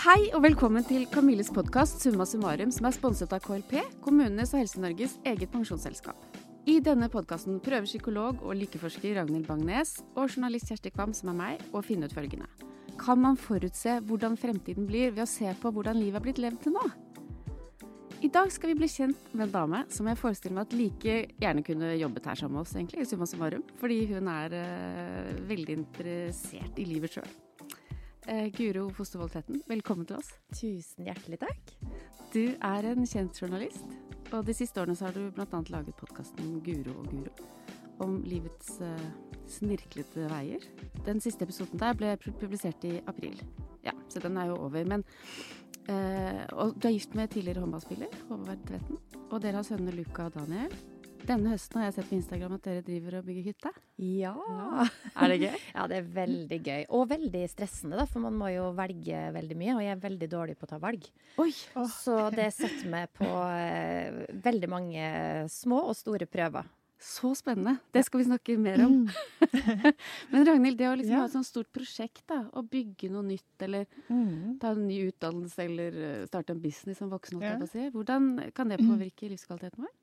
Hei og velkommen til Camilles podkast Summa summarum, som er sponset av KLP, kommunenes og Helse-Norges eget pensjonsselskap. I denne podkasten prøver psykolog og likeforsker Ragnhild Bangnes og journalist Kjersti Kvam, som er meg, å finne ut følgende. Kan man forutse hvordan fremtiden blir ved å se på hvordan livet er blitt levd til nå? I dag skal vi bli kjent med en dame som jeg forestiller meg at like gjerne kunne jobbet her sammen med oss, egentlig, i Summa summarum, fordi hun er uh, veldig interessert i livet sjøl. Uh, Guro Fostervold velkommen til oss. Tusen hjertelig takk. Du er en kjent journalist, og de siste årene så har du bl.a. laget podkasten Guro og Guro om livets uh, snirklete veier. Den siste episoden der ble publisert i april. Ja, så den er jo over. Men uh, Og du er gift med tidligere håndballspiller Håvard Tvetten. Og dere har sønnene Luca og Daniel. Denne høsten har jeg sett på Instagram at dere driver og bygger hytte. Ja. Er det gøy? ja, det er veldig gøy. Og veldig stressende, da, for man må jo velge veldig mye. Og jeg er veldig dårlig på å ta valg. Oi! Så det setter meg på eh, veldig mange små og store prøver. Så spennende. Det skal vi snakke mer om. Men Ragnhild, det å liksom Ja. ha et sånt stort prosjekt, da, å bygge noe nytt, eller Mm. ta en ny utdannelse, eller eh, starte en business som voksen, Ja. Hvordan kan det påvirke livskvaliteten vår?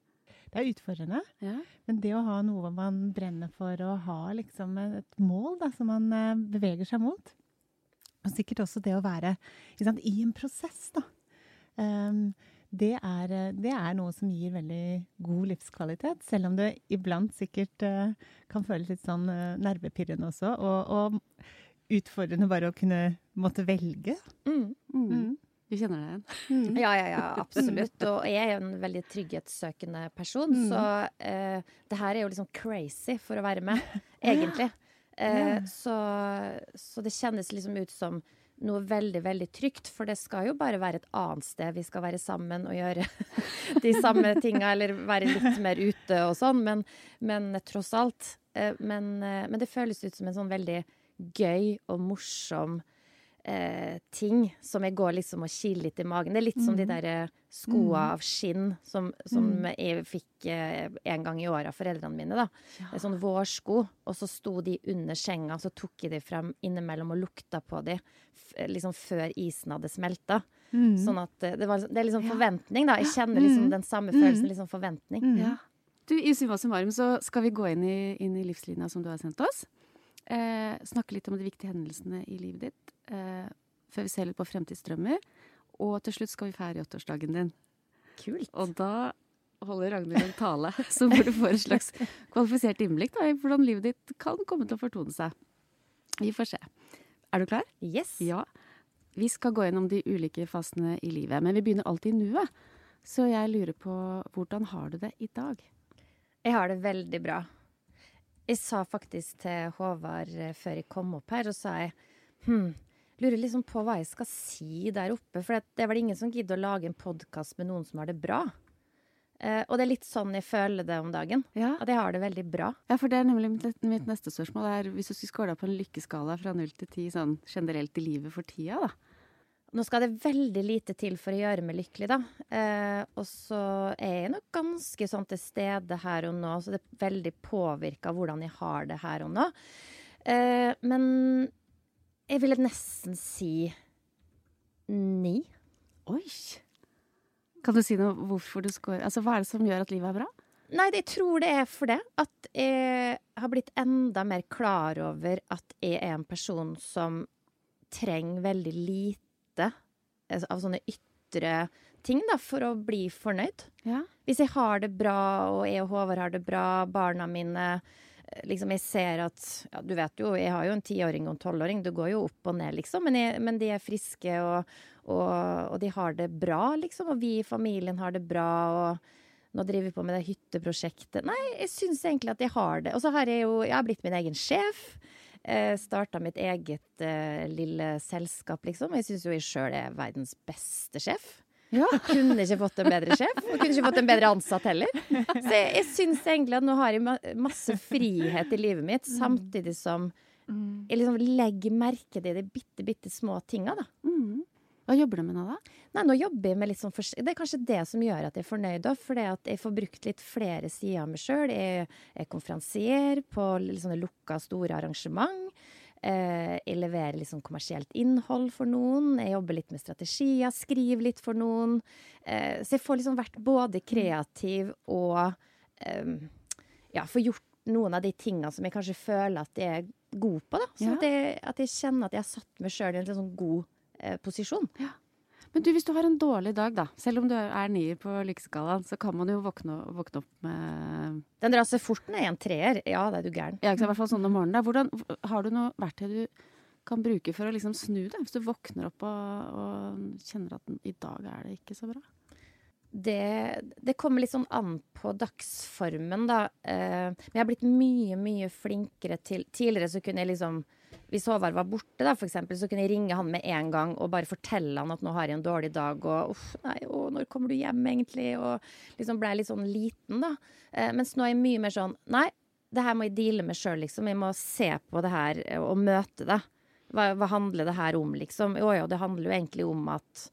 Det er utfordrende, Ja. men det å ha noe man brenner for, og ha liksom et mål da, som man eh, beveger seg mot, og sikkert også det å være ikke sant, i en prosess, da. Um, det, er, eh, det er noe som gir veldig god livskvalitet, selv om det iblant sikkert uh, kan føles litt sånn uh, nervepirrende også, og, og utfordrende bare å kunne måtte velge. Mm. Mm. Du kjenner deg igjen? Ja, ja, ja, absolutt. Og jeg er jo en veldig trygghetssøkende person, Mm. så eh, det her er jo liksom crazy for å være med, egentlig. Eh, Ja. så, så det kjennes liksom ut som noe veldig, veldig trygt, for det skal jo bare være et annet sted vi skal være sammen og gjøre de samme tinga, eller være litt mer ute og sånn, men, men tross alt. Eh, men, eh, men det føles ut som en sånn veldig gøy og morsom eh, ting som jeg går liksom og kiler litt i magen. Det er litt som de der eh, skoa av skinn som, som jeg fikk eh, en gang i året av foreldrene mine. da. Det er sånn vårsko, og så sto de under senga, så tok jeg de frem innimellom og lukta på de f liksom før isen hadde smelta. Sånn at eh, det, var, det er liksom forventning, da. Jeg kjenner liksom den samme følelsen, liksom forventning. Mm. Ja. Du, I Summa summarum så skal vi gå inn i, inn i livslinja som du har sendt oss. Eh, snakke litt om de viktige hendelsene i livet ditt. Eh, før vi ser litt på fremtidsdrømmer. Og til slutt skal vi feire 80-årsdagen din. Kult. Og da holder Ragnhild en tale så hvor du får et slags kvalifisert innblikk da, i hvordan livet ditt kan komme til å fortone seg. Vi får se. Er du klar? Yes. Ja. Vi skal gå gjennom de ulike fasene i livet, men vi begynner alltid i nuet. Så jeg lurer på hvordan har du det i dag? Jeg har det veldig bra. Jeg sa faktisk til Håvard eh, før jeg kom opp her, og sa jeg hm, lurer liksom på hva jeg skal si der oppe. For det er vel ingen som gidder å lage en podkast med noen som har det bra. Eh, og det er litt sånn jeg føler det om dagen. Ja. At jeg har det veldig bra. Ja, for det er nemlig mitt, mitt neste spørsmål. Er, hvis du skulle skåla på en lykkeskala fra null til ti sånn generelt i livet for tida, da. Nå skal det veldig lite til for å gjøre meg lykkelig, da. Eh, og så er jeg nok ganske sånn til stede her og nå, så det er veldig påvirka hvordan jeg har det her og nå. Eh, men jeg ville nesten si ni. Oi! Kan du si noe hvorfor du scorer? Altså, hva er det som gjør at livet er bra? Nei, jeg tror det er for det. At jeg har blitt enda mer klar over at jeg er en person som trenger veldig lite av sånne ytre ting da, for å bli fornøyd. Ja. Hvis jeg har det bra, og jeg og Håvard har det bra, barna mine eh, liksom Jeg ser at ja, Du vet jo, jeg har jo en tiåring og en tolvåring. Det går jo opp og ned, liksom. Men, jeg, men de er friske, og, og, og de har det bra, liksom. Og vi i familien har det bra. og nå driver vi på med det hytteprosjektet. Nei, jeg syns egentlig at jeg har det. Og så har jeg jo Jeg har blitt min egen sjef. Eh, Starta mitt eget eh, lille selskap, liksom. Jeg syns jo jeg sjøl er verdens beste sjef. Ja. Kunne ikke fått en bedre sjef, og kunne ikke fått en bedre ansatt heller. Så jeg, jeg syns egentlig at nå har jeg masse frihet i livet mitt, samtidig som jeg liksom legger merke til de bitte, bitte små tinga, da. Hva jobber du med nå, da? Nei, nå jobber jeg med litt sånn for... Det er kanskje det som gjør at jeg er fornøyd, at jeg får brukt litt flere sider av meg sjøl. Jeg er konferansier på litt sånne lukka, store arrangement. Eh, jeg leverer liksom kommersielt innhold for noen. Jeg jobber litt med strategier, skriver litt for noen. Eh, så jeg får liksom vært både kreativ og eh, ja, får gjort noen av de tinga som jeg kanskje føler at jeg er god på. da. Sånn Ja. at, jeg, at jeg kjenner at jeg har satt meg sjøl i en litt sånn god eh, posisjon. Men du, hvis du har en dårlig dag, da, selv om du er nier på lykkeskalaen, så kan man jo våkne, våkne opp med Den drar seg fort ned i en treer. Ja, da er du gæren. Ja, ikke sant, i hvert fall sånn om morgenen. Da. Hvordan, har du noe verktøy du kan bruke for å liksom snu det? Hvis du våkner opp og, og kjenner at i dag er det ikke så bra? Det, det kommer litt sånn an på dagsformen, da. Eh, men jeg har blitt mye, mye flinkere til Tidligere så kunne jeg liksom Hvis Håvard var borte, da, for eksempel, så kunne jeg ringe han med en gang og bare fortelle han at nå har jeg en dårlig dag, og uff, nei, å, når kommer du hjem, egentlig? Og liksom ble litt sånn liten, da. Eh, mens nå er jeg mye mer sånn Nei, det her må jeg deale med sjøl, liksom. Jeg må se på det her eh, og møte det. Hva, hva handler det her om, liksom? Jo, jo, det handler jo egentlig om at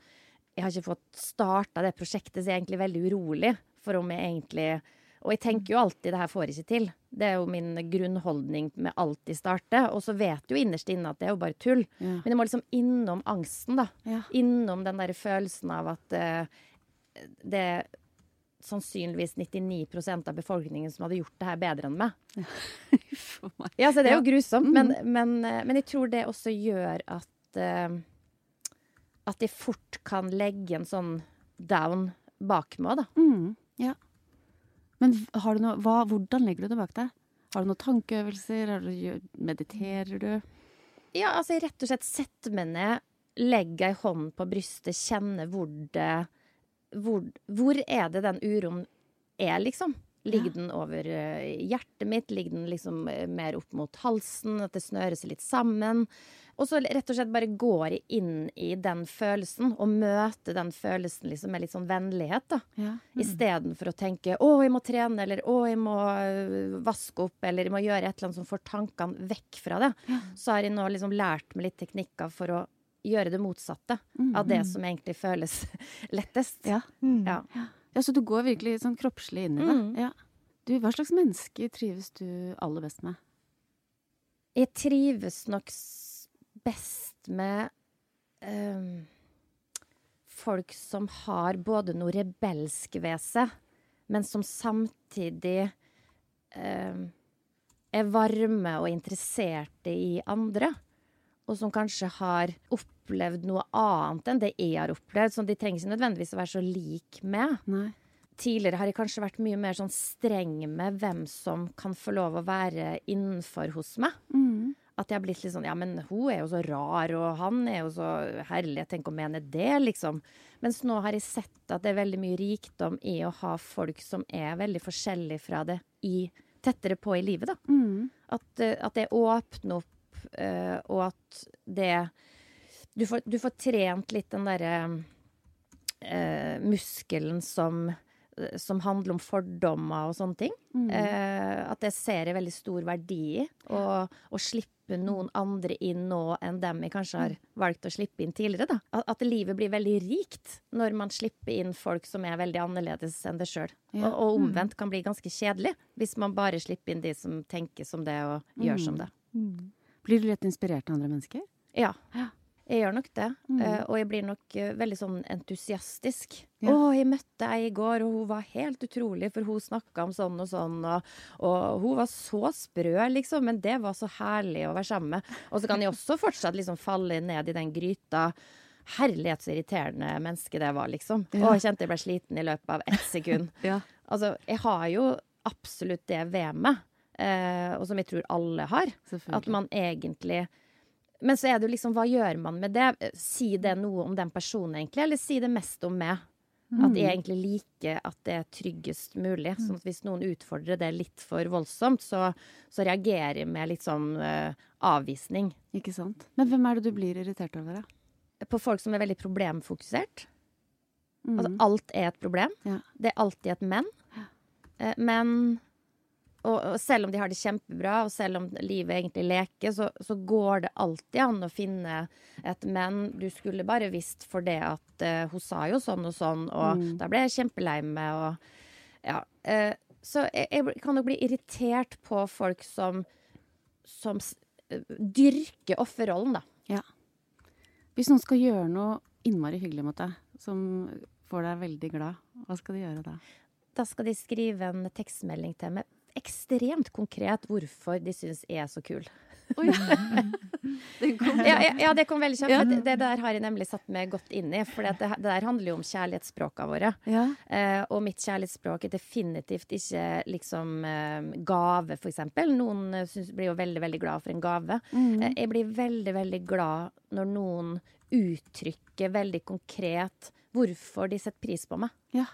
jeg har ikke fått starta det prosjektet, så jeg er egentlig veldig urolig for om jeg egentlig Og jeg tenker jo alltid det her får jeg ikke til. Det er jo min grunnholdning med alt jeg starter. Og så vet jo innerst inne at det er jo bare tull. Ja. Men jeg må liksom innom angsten, da. Ja. Innom den der følelsen av at uh, det sannsynligvis 99% av befolkningen som hadde gjort det her bedre enn meg. Ja. Ja, så det er jo grusomt, Mhm. men, men, eh, men jeg tror det også gjør at uh, At jeg fort kan legge en sånn down bak meg, da. Mm, ja. Men noe, hva, hvordan legger du det bak deg? Har du noen tankeøvelser? Du, mediterer du? Ja, altså rett og slett setter meg ned, legger ei hånd på brystet, kjenner hvor det hvor, hvor er det den uroen er, liksom? Ligger den over eh, hjertet mitt? Ligger den liksom eh, mer opp mot halsen? At det snører seg litt sammen? Og så rett og slett bare går jeg inn i den følelsen, og møter den følelsen liksom med litt sånn vennlighet, da. Ja. Istedenfor å tenke 'å, jeg må trene', eller 'å, jeg må øh, vaske opp', eller 'jeg må gjøre et eller annet som får tankene vekk fra det. Så har jeg nå liksom lært meg litt teknikker for å gjøre det motsatte av det som egentlig føles lettest. Ja. Mm. Ja. Ja, så du går virkelig sånn kroppslig inn i det. Mm. Ja. Du, hva slags menneske trives du aller best med? Jeg trives nok best med um, folk som har både noe rebelsk ved seg, men som samtidig um, er varme og interesserte i andre. Og som kanskje har opplevd noe annet enn det jeg har opplevd. som de trenger ikke nødvendigvis å være så lik med. Nei. Tidligere har jeg kanskje vært mye mer sånn streng med hvem som kan få lov å være innenfor hos meg. Mm. At jeg har blitt litt sånn Ja, men hun er jo så rar, og han er jo så herlig. Tenk å mene det, liksom. Mens nå har jeg sett at det er veldig mye rikdom i å ha folk som er veldig forskjellige fra det i, tettere på i livet, da. Mm. At, eh, at det åpner opp, eh, og at det du får, du får trent litt den derre eh, muskelen som, som handler om fordommer og sånne ting. Mm. Eh, at det ser jeg veldig stor verdi i. Å slippe noen andre inn nå enn dem jeg kanskje har valgt å slippe inn tidligere. Da. At, at livet blir veldig rikt når man slipper inn folk som er veldig annerledes enn det sjøl. Ja. Og, og omvendt kan bli ganske kjedelig hvis man bare slipper inn de som tenker som det og gjør som det. Mm. Blir du lett inspirert av andre mennesker? Ja. Ja. Jeg gjør nok det. Mm. Uh, og jeg blir nok uh, veldig sånn entusiastisk. Ja. Å, jeg møtte ei i går, og hun var helt utrolig, for hun snakka om sånn og sånn. Og, og hun var så sprø, liksom. Men det var så herlig å være sammen med. Og så kan jeg også fortsatt liksom falle ned i den gryta. Herlighet så irriterende menneske det var, liksom. Ja. Og jeg kjente jeg ble sliten i løpet av ett sekund. Ja. Altså, jeg har jo absolutt det ved meg, eh, og som jeg tror alle har. At man egentlig Men så er det jo liksom, hva gjør man med det? Si det noe om den personen, egentlig, eller si det mest om meg? At jeg egentlig liker at det er tryggest mulig. Sånn at hvis noen utfordrer det litt for voldsomt, så, så reagerer jeg med litt sånn uh, avvisning. Ikke sant? Men hvem er det du blir irritert over, da? På folk som er veldig problemfokusert. Mm. Altså alt er et problem. Ja. Det er alltid et men. Eh, men og, og selv om de har det kjempebra, og selv om livet egentlig leker, så, så går det alltid an å finne et men. Du skulle bare visst for det at uh, hun sa jo sånn og sånn, og Mm. da ble jeg kjempelei meg, og ja. Uh, så jeg, jeg kan nok bli irritert på folk som, som s- dyrke offerrollen, da. Ja. Hvis noen skal gjøre noe innmari hyggelig mot deg, som får deg veldig glad, hva skal de gjøre da? Da skal de skrive en tekstmelding til meg ekstremt konkret hvorfor de syns jeg er så kul. Oi. det kom, ja, ja, ja, det kom veldig kjapt. Ja. Det, det, der har jeg nemlig satt meg godt inn i. For det, det, der handler jo om kjærlighetsspråka våre. Ja. Eh, og mitt kjærlighetsspråk er definitivt ikke liksom eh, gave, for eksempel. Noen eh, synes, blir jo veldig, veldig glad for en gave. Mm. Eh, jeg blir veldig, veldig glad når noen uttrykker veldig konkret hvorfor de setter pris på meg. Ja.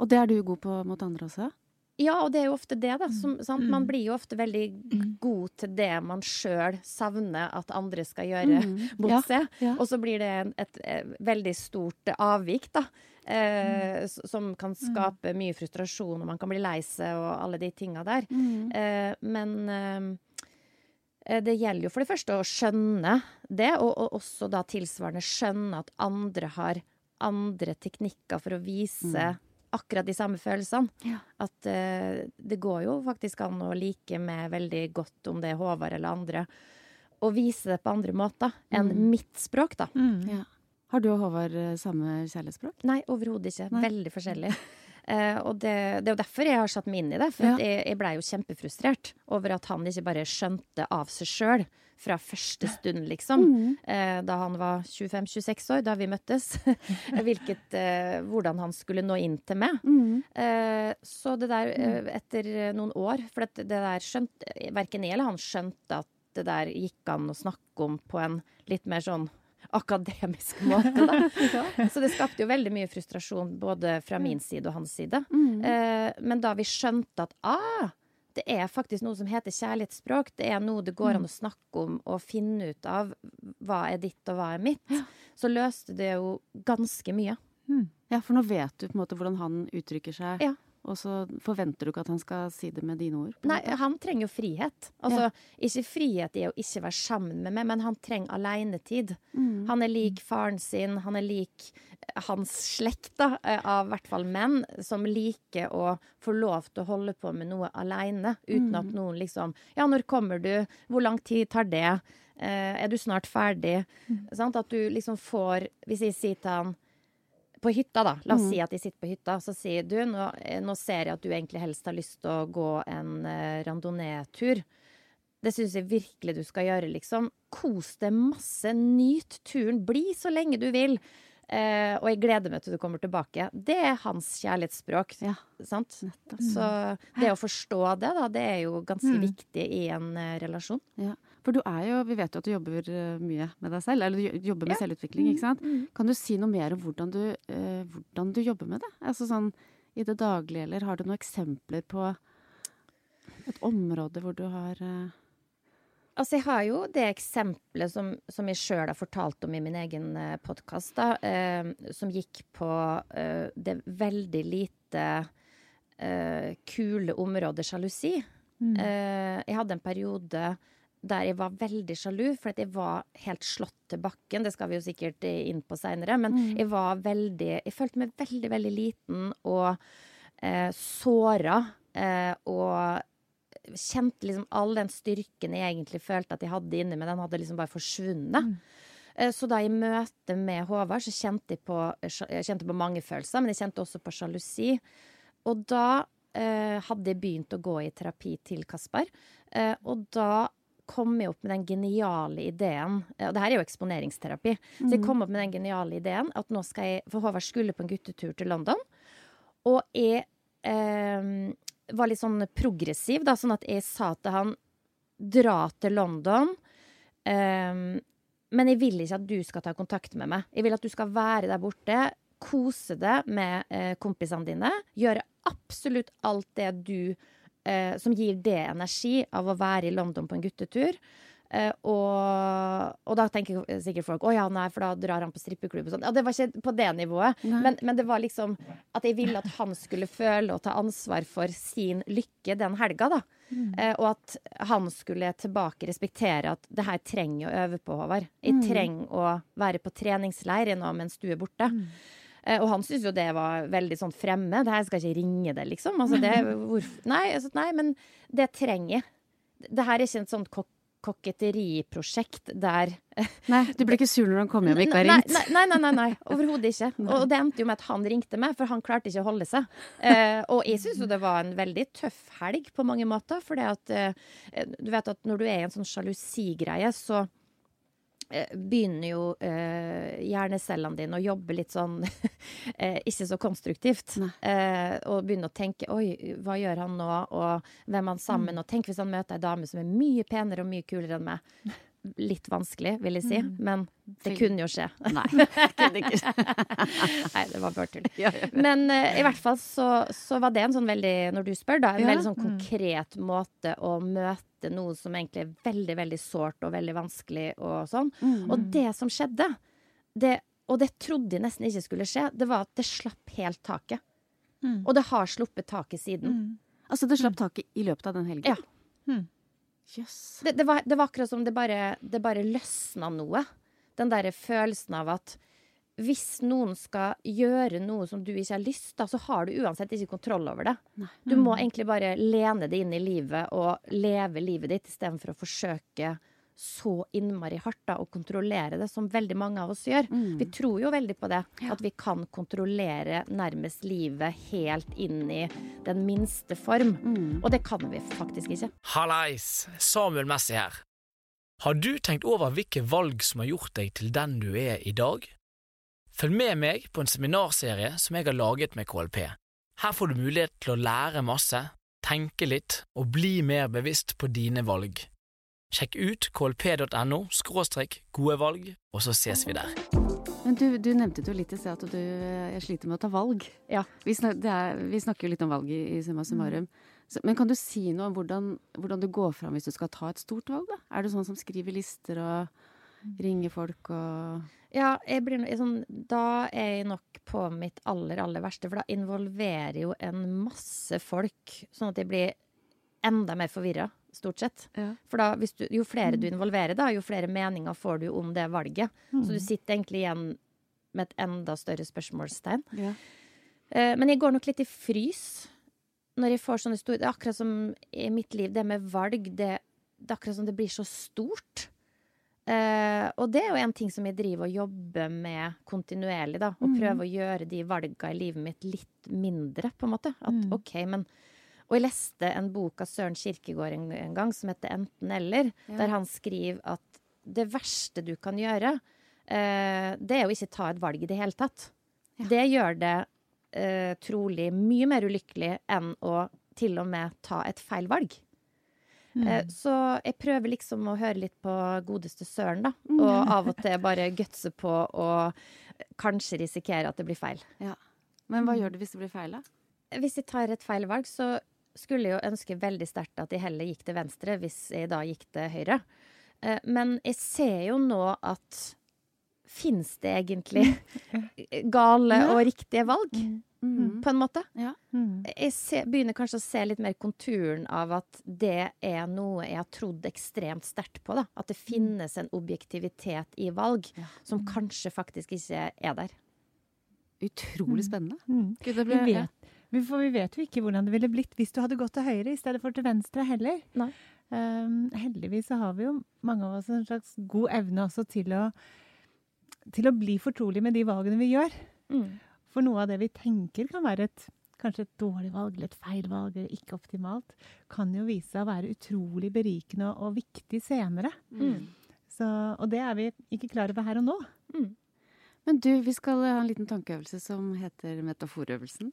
Og det er du god på mot andre også? Ja, og det er jo ofte det, da. Som, mm. Man blir jo ofte veldig mm. god til det man sjøl savner at andre skal gjøre mm. mot ja, seg. Ja. Og så blir det et, et, et, veldig stort avvik, da. Eh, mm. Som kan skape mye frustrasjon, og man kan bli lei seg og alle de tinga der. Mm. Eh, men eh, det gjelder jo for det første å skjønne det, og, og også da tilsvarende skjønne at andre har andre teknikker for å vise mm akkurat de samme følelsene. Ja. At uh, det går jo faktisk an å like meg veldig godt om det er Håvard eller andre. Og vise det på andre måter enn mm. mitt språk, da. Mm. Ja. Har du og Håvard eh, samme kjærlighetsspråk? Nei, overhodet ikke. Nei. Veldig forskjellig. Uh, og det, det, er jo derfor jeg har satt meg inn i det. For ja. jeg, jeg blei jo kjempefrustrert over at han ikke bare skjønte av seg sjøl fra første stund, liksom. Mm. Eh, da han var 25-26 år, da vi møttes. Hvilket, eh, hvordan han skulle nå inn til meg. Mm. Eh, så det der, mm. etter noen år For det, det der skjønte Verken jeg eller han skjønte at det der gikk an å snakke om på en litt mer sånn akademisk måte, da. Så det skapte jo veldig mye frustrasjon både fra min side og hans side. Mm. Eh, men da vi skjønte at ah, det er faktisk noe som heter kjærlighetsspråk. Det er noe det går an mm. å snakke om og finne ut av hva er ditt og hva er mitt. Ja. Så løste det jo ganske mye. Mm. Ja, for nå vet du på en måte hvordan han uttrykker seg. Ja. Og så forventer du ikke at han skal si det med dine ord? Nei, han trenger jo frihet. Altså, ja. ikke frihet i å ikke være sammen med meg, men han trenger alenetid. Mm. Han er lik faren sin, han er lik hans slekt, da, av av hvert fall menn, som liker å få lov til å holde på med noe aleine, uten mm. at noen liksom Ja, når kommer du? Hvor lang tid tar det? Eh, er du snart ferdig? Mm. At du liksom får Hvis jeg sier til han på hytta, da. La oss mm. si at de sitter på hytta, så sier du nå, eh, nå, ser jeg at du egentlig helst har lyst til å gå en uh, randonee-tur. Det syns jeg virkelig du skal gjøre, liksom. Kos deg masse. Nyt turen. Bli så lenge du vil. Eh, og jeg gleder meg til du kommer tilbake. Det er hans kjærlighetsspråk. Ja. Sant? Så det å forstå det, da, det er jo ganske mm. viktig i en uh, relasjon. Ja. For du er jo, vi vet jo at du jobber uh, mye med deg selv, eller du jobber med ja. selvutvikling, ikke sant. Mm. Kan du si noe mer om hvordan du, eh, hvordan du jobber med det? Altså sånn i det daglige, eller har du noen eksempler på et område hvor du har Altså, jeg har jo det eksempelet som, som jeg sjøl har fortalt om i min egen eh, podkast, eh, som gikk på eh, det veldig lite eh, kule området sjalusi. Mm. Eh, jeg hadde en periode der jeg var veldig sjalu, for jeg var helt slått til bakken. Det skal vi jo sikkert inn på seinere, men mm. jeg var veldig Jeg følte meg veldig, veldig liten og eh, såra. Eh, og kjente liksom all den styrken jeg egentlig følte at jeg hadde inni meg, den hadde liksom bare forsvunnet. Mm. Eh, så da i møte med Håvard så kjente jeg på, jeg kjente på mange følelser, men jeg kjente også på sjalusi. Og da eh, hadde jeg begynt å gå i terapi til Kaspar. Eh, og da kom jeg opp med den geniale ideen Og det her er jo eksponeringsterapi. Så jeg mm. kom opp med den geniale ideen at nå skal jeg For Håvard skulle på en guttetur til London. Og jeg eh, var litt sånn progressiv, da, sånn at jeg sa til han dra til London. Eh, men jeg vil ikke at du skal ta kontakt med meg. Jeg vil at du skal være der borte, kose deg med eh, kompisene dine. Gjøre absolutt alt det du eh, Som gir det energi av å være i London på en guttetur. Eh, og, og, da tenker sikkert folk å ja, nei, for da drar han på strippeklubb og sånn. Ja, det var ikke på det nivået, men, men, det var liksom at jeg ville at han skulle føle og ta ansvar for sin lykke den helga, da. Mm. Eh, og at han skulle tilbake respektere at det her trenger å øve på, Håvard. Jeg mm. trenger å være på treningsleir nå mens du er borte. Mm. Uh, og han syntes jo det var veldig sånn fremme. Det her skal ikke ringe det, liksom. Altså, det, nei, altså, nei, men det trenger jeg. Det her er ikke en sånn kok koketteriprosjekt der Nei, du ble ikke sur når han kom hjem og ikke har ringt? Nei, nei, nei, nei, nei. overhodet ikke. Og det endte jo med at han ringte meg, for han klarte ikke å holde seg. Eh, og jeg syns jo det var en veldig tøff helg på mange måter, for det at eh, Du vet at når du er i en sånn sjalusigreie, så eh, begynner jo eh, hjernecellene dine å jobbe litt sånn eh, ikke så konstruktivt. Eh, og begynner å tenke 'oi, hva gjør han nå', og hvem er han sammen Mm. Og tenk hvis han møter ei dame som er mye penere og mye kulere enn meg. Litt vanskelig, vil jeg si, Mm. men det kunne jo skje. Nei, det ikke. Nei, det var bare tull. Men uh, i hvert fall så, så var det en sånn veldig, når du spør, da, en Ja. veldig sånn konkret måte å møte noe som egentlig er veldig, veldig sårt og veldig vanskelig og sånn. Mm. Og det som skjedde, det, og det trodde jeg nesten ikke skulle skje, det var at det slapp helt taket. Mm. Og det har sluppet taket siden. Mm. Altså, det slapp taket i løpet av den helgen? Ja. Mm. Jøss. Det, det, var, det var akkurat som det bare, det bare løsna noe. Den derre følelsen av at hvis noen skal gjøre noe som du ikke har lyst til, så har du uansett ikke kontroll over det. Nei. Du må egentlig bare lene det inn i livet og leve livet ditt istedenfor å forsøke så innmari hardt da, å kontrollere det, som veldig mange av oss gjør. Mm. Vi tror jo veldig på det. Ja. At vi kan kontrollere nærmest livet helt inn i den minste form. Mm. Og det kan vi faktisk ikke. Hallais, Samuel Messi her. Har du tenkt over hvilke valg som har gjort deg til den du er i dag? Følg med meg på en seminarserie som jeg har laget med KLP. Her får du mulighet til å lære masse, tenke litt og bli mer bevisst på dine valg. Sjekk ut klp.no skråstrek gode valg, og så ses vi der. Men du, du nevnte jo litt i sted at du jeg sliter med å ta valg. Ja. Vi, snak, det er, vi snakker jo litt om valg i, i Summa summarum. Så, men kan du si noe om hvordan, hvordan du går fram hvis du skal ta et stort valg? da? Er du sånn som skriver lister og ringer folk og Ja, jeg blir, no- sånn, da er jeg nok på mitt aller, aller verste, for da involverer jo en masse folk, sånn at jeg blir enda mer forvirra, stort sett. Ja. For da, du, jo flere du involverer, da, jo flere meninger får du om det valget. Så du sitter egentlig igjen med et enda større spørsmålstegn. ja. Uh, men jeg går nok litt i frys når jeg får sånne store Det er akkurat som i mitt liv, det med valg, det, det er akkurat som det blir så stort. Uh, og det er jo en ting som jeg driver og jobber med kontinuerlig, da. Og prøve å gjøre de valga i livet mitt litt mindre, på en måte. At Mm. OK, men Og jeg leste en bok av Søren Kirkegård en, en gang som heter Enten eller, Ja. der han skriver at det verste du kan gjøre, eh, det er å ikke ta et valg i det hele tatt. Ja. Det gjør det eh, trolig mye mer ulykkelig enn å til og med ta et feil valg. Mm. Eh, Så jeg prøver liksom å høre litt på godeste Søren, da. Og av og til bare gutse på og kanskje risikere at det blir feil. Men hva gjør du hvis det blir feil, da? Hvis jeg tar et feil valg, så skulle jo ønske veldig sterkt at jeg heller gikk til venstre, hvis jeg da gikk til høyre. Eh, Men jeg ser jo nå at Fins det egentlig gale og riktige valg, Mm. på en måte? Mm. jeg ser, begynner kanskje å se litt mer konturen av at det er noe jeg har trodd ekstremt sterkt på. Da. At det finnes en objektivitet i valg Ja. som kanskje faktisk ikke er der. Utrolig spennende. Mm. Gud, det Vi ble, vet, for vi vet jo ikke hvordan det ville blitt hvis du hadde gått til høyre i stedet for til venstre heller. Um, heldigvis så har vi jo mange av oss en slags god evne også til å, til å bli fortrolig med de valgene vi gjør. Mm. For noe av det vi tenker kan være et kanskje et dårlig valg eller et feil valg eller ikke optimalt, kan jo vise seg å være utrolig berikende og, og viktig senere. Mm. Så, og det er vi ikke klar over her og nå. Men du, vi skal ha en liten tankeøvelse som heter metaforøvelsen.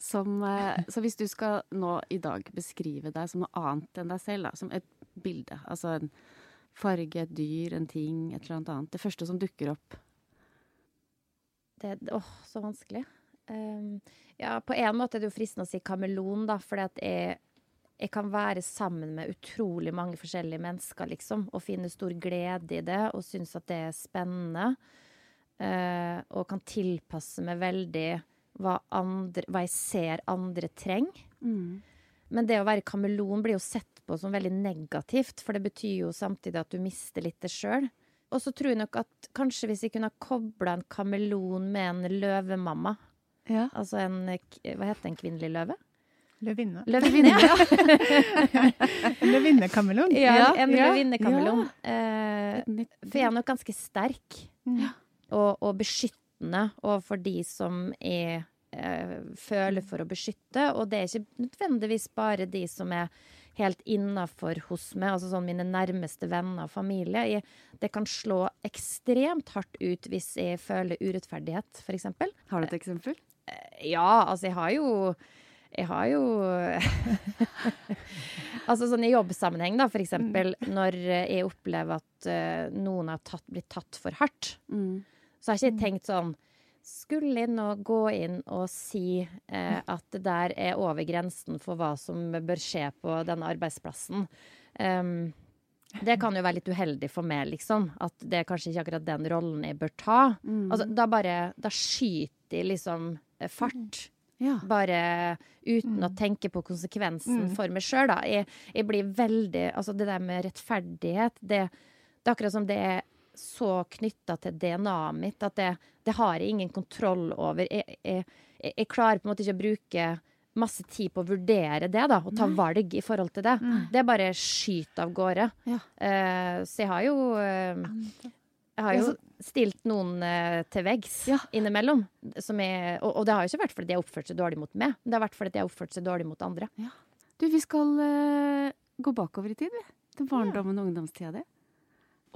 Som, eh, så hvis du skal nå i dag beskrive deg som noe annet enn deg selv, da, som et bilde, altså en farge, et dyr, en ting, et eller annet annet, det første som dukker opp Det, åh, så vanskelig. Um, ja, på en måte er det jo fristende å si kameleon, da, fordi at jeg, jeg kan være sammen med utrolig mange forskjellige mennesker, liksom, og finne stor glede i det, og synes at det er spennende. uh, og kan tilpasse meg veldig hva, andre, hva jeg ser andre trenger. Men det å være kameleon blir jo sett på som veldig negativt, for det betyr jo samtidig at du mister litt det sjøl. Og så tror jeg nok at kanskje hvis jeg kunne ha kobla en kameleon med en løvemamma, Ja. altså en Hva heter en kvinnelig løve? Løvinne. Løvinne, ja. Løvinnekameleon. ja, en ja, løvinnekameleon. Ja. For jeg er nok ganske sterk ja. og, og beskyttende overfor de som er eh, føler for å beskytte. Og det er ikke nødvendigvis bare de som er helt innafor hos meg, altså sånn mine nærmeste venner og familie. Jeg, det kan slå ekstremt hardt ut hvis jeg føler urettferdighet, f.eks. Har du et eksempel? Ja, altså jeg har jo Jeg har jo Altså sånn i jobbsammenheng, da, for eksempel, når jeg opplever at uh, noen har tatt, blitt tatt for hardt, Mm. så har jeg ikke tenkt sånn Skulle jeg nå gå inn og si eh, at det der er over grensen for hva som bør skje på denne arbeidsplassen? Um, det kan jo være litt uheldig for meg, liksom. At det er kanskje ikke akkurat den rollen jeg bør ta. Mm. Altså, da bare Da skyter de liksom eh, fart. Ja. Bare uten å tenke på konsekvensen Mm. for meg sjøl, da. Jeg, jeg blir veldig Altså, det der med rettferdighet, det, det er akkurat som det er så knytta til DNA-et mitt at det, det har jeg ingen kontroll over. Jeg, jeg, jeg, klarer på en måte ikke å bruke masse tid på å vurdere det, da, og ta valg i forhold til det. Det er bare skyt av gårde. Ja. Uh, så jeg har jo uh, jeg har jo stilt noen uh, til veggs Ja. innimellom. Som er, og, og det har jo ikke vært fordi de har oppført seg dårlig mot meg, men det har vært fordi de har oppført seg dårlig mot andre. Du, vi skal uh, gå bakover i tid, vi. Til barndommen og ungdomstida di.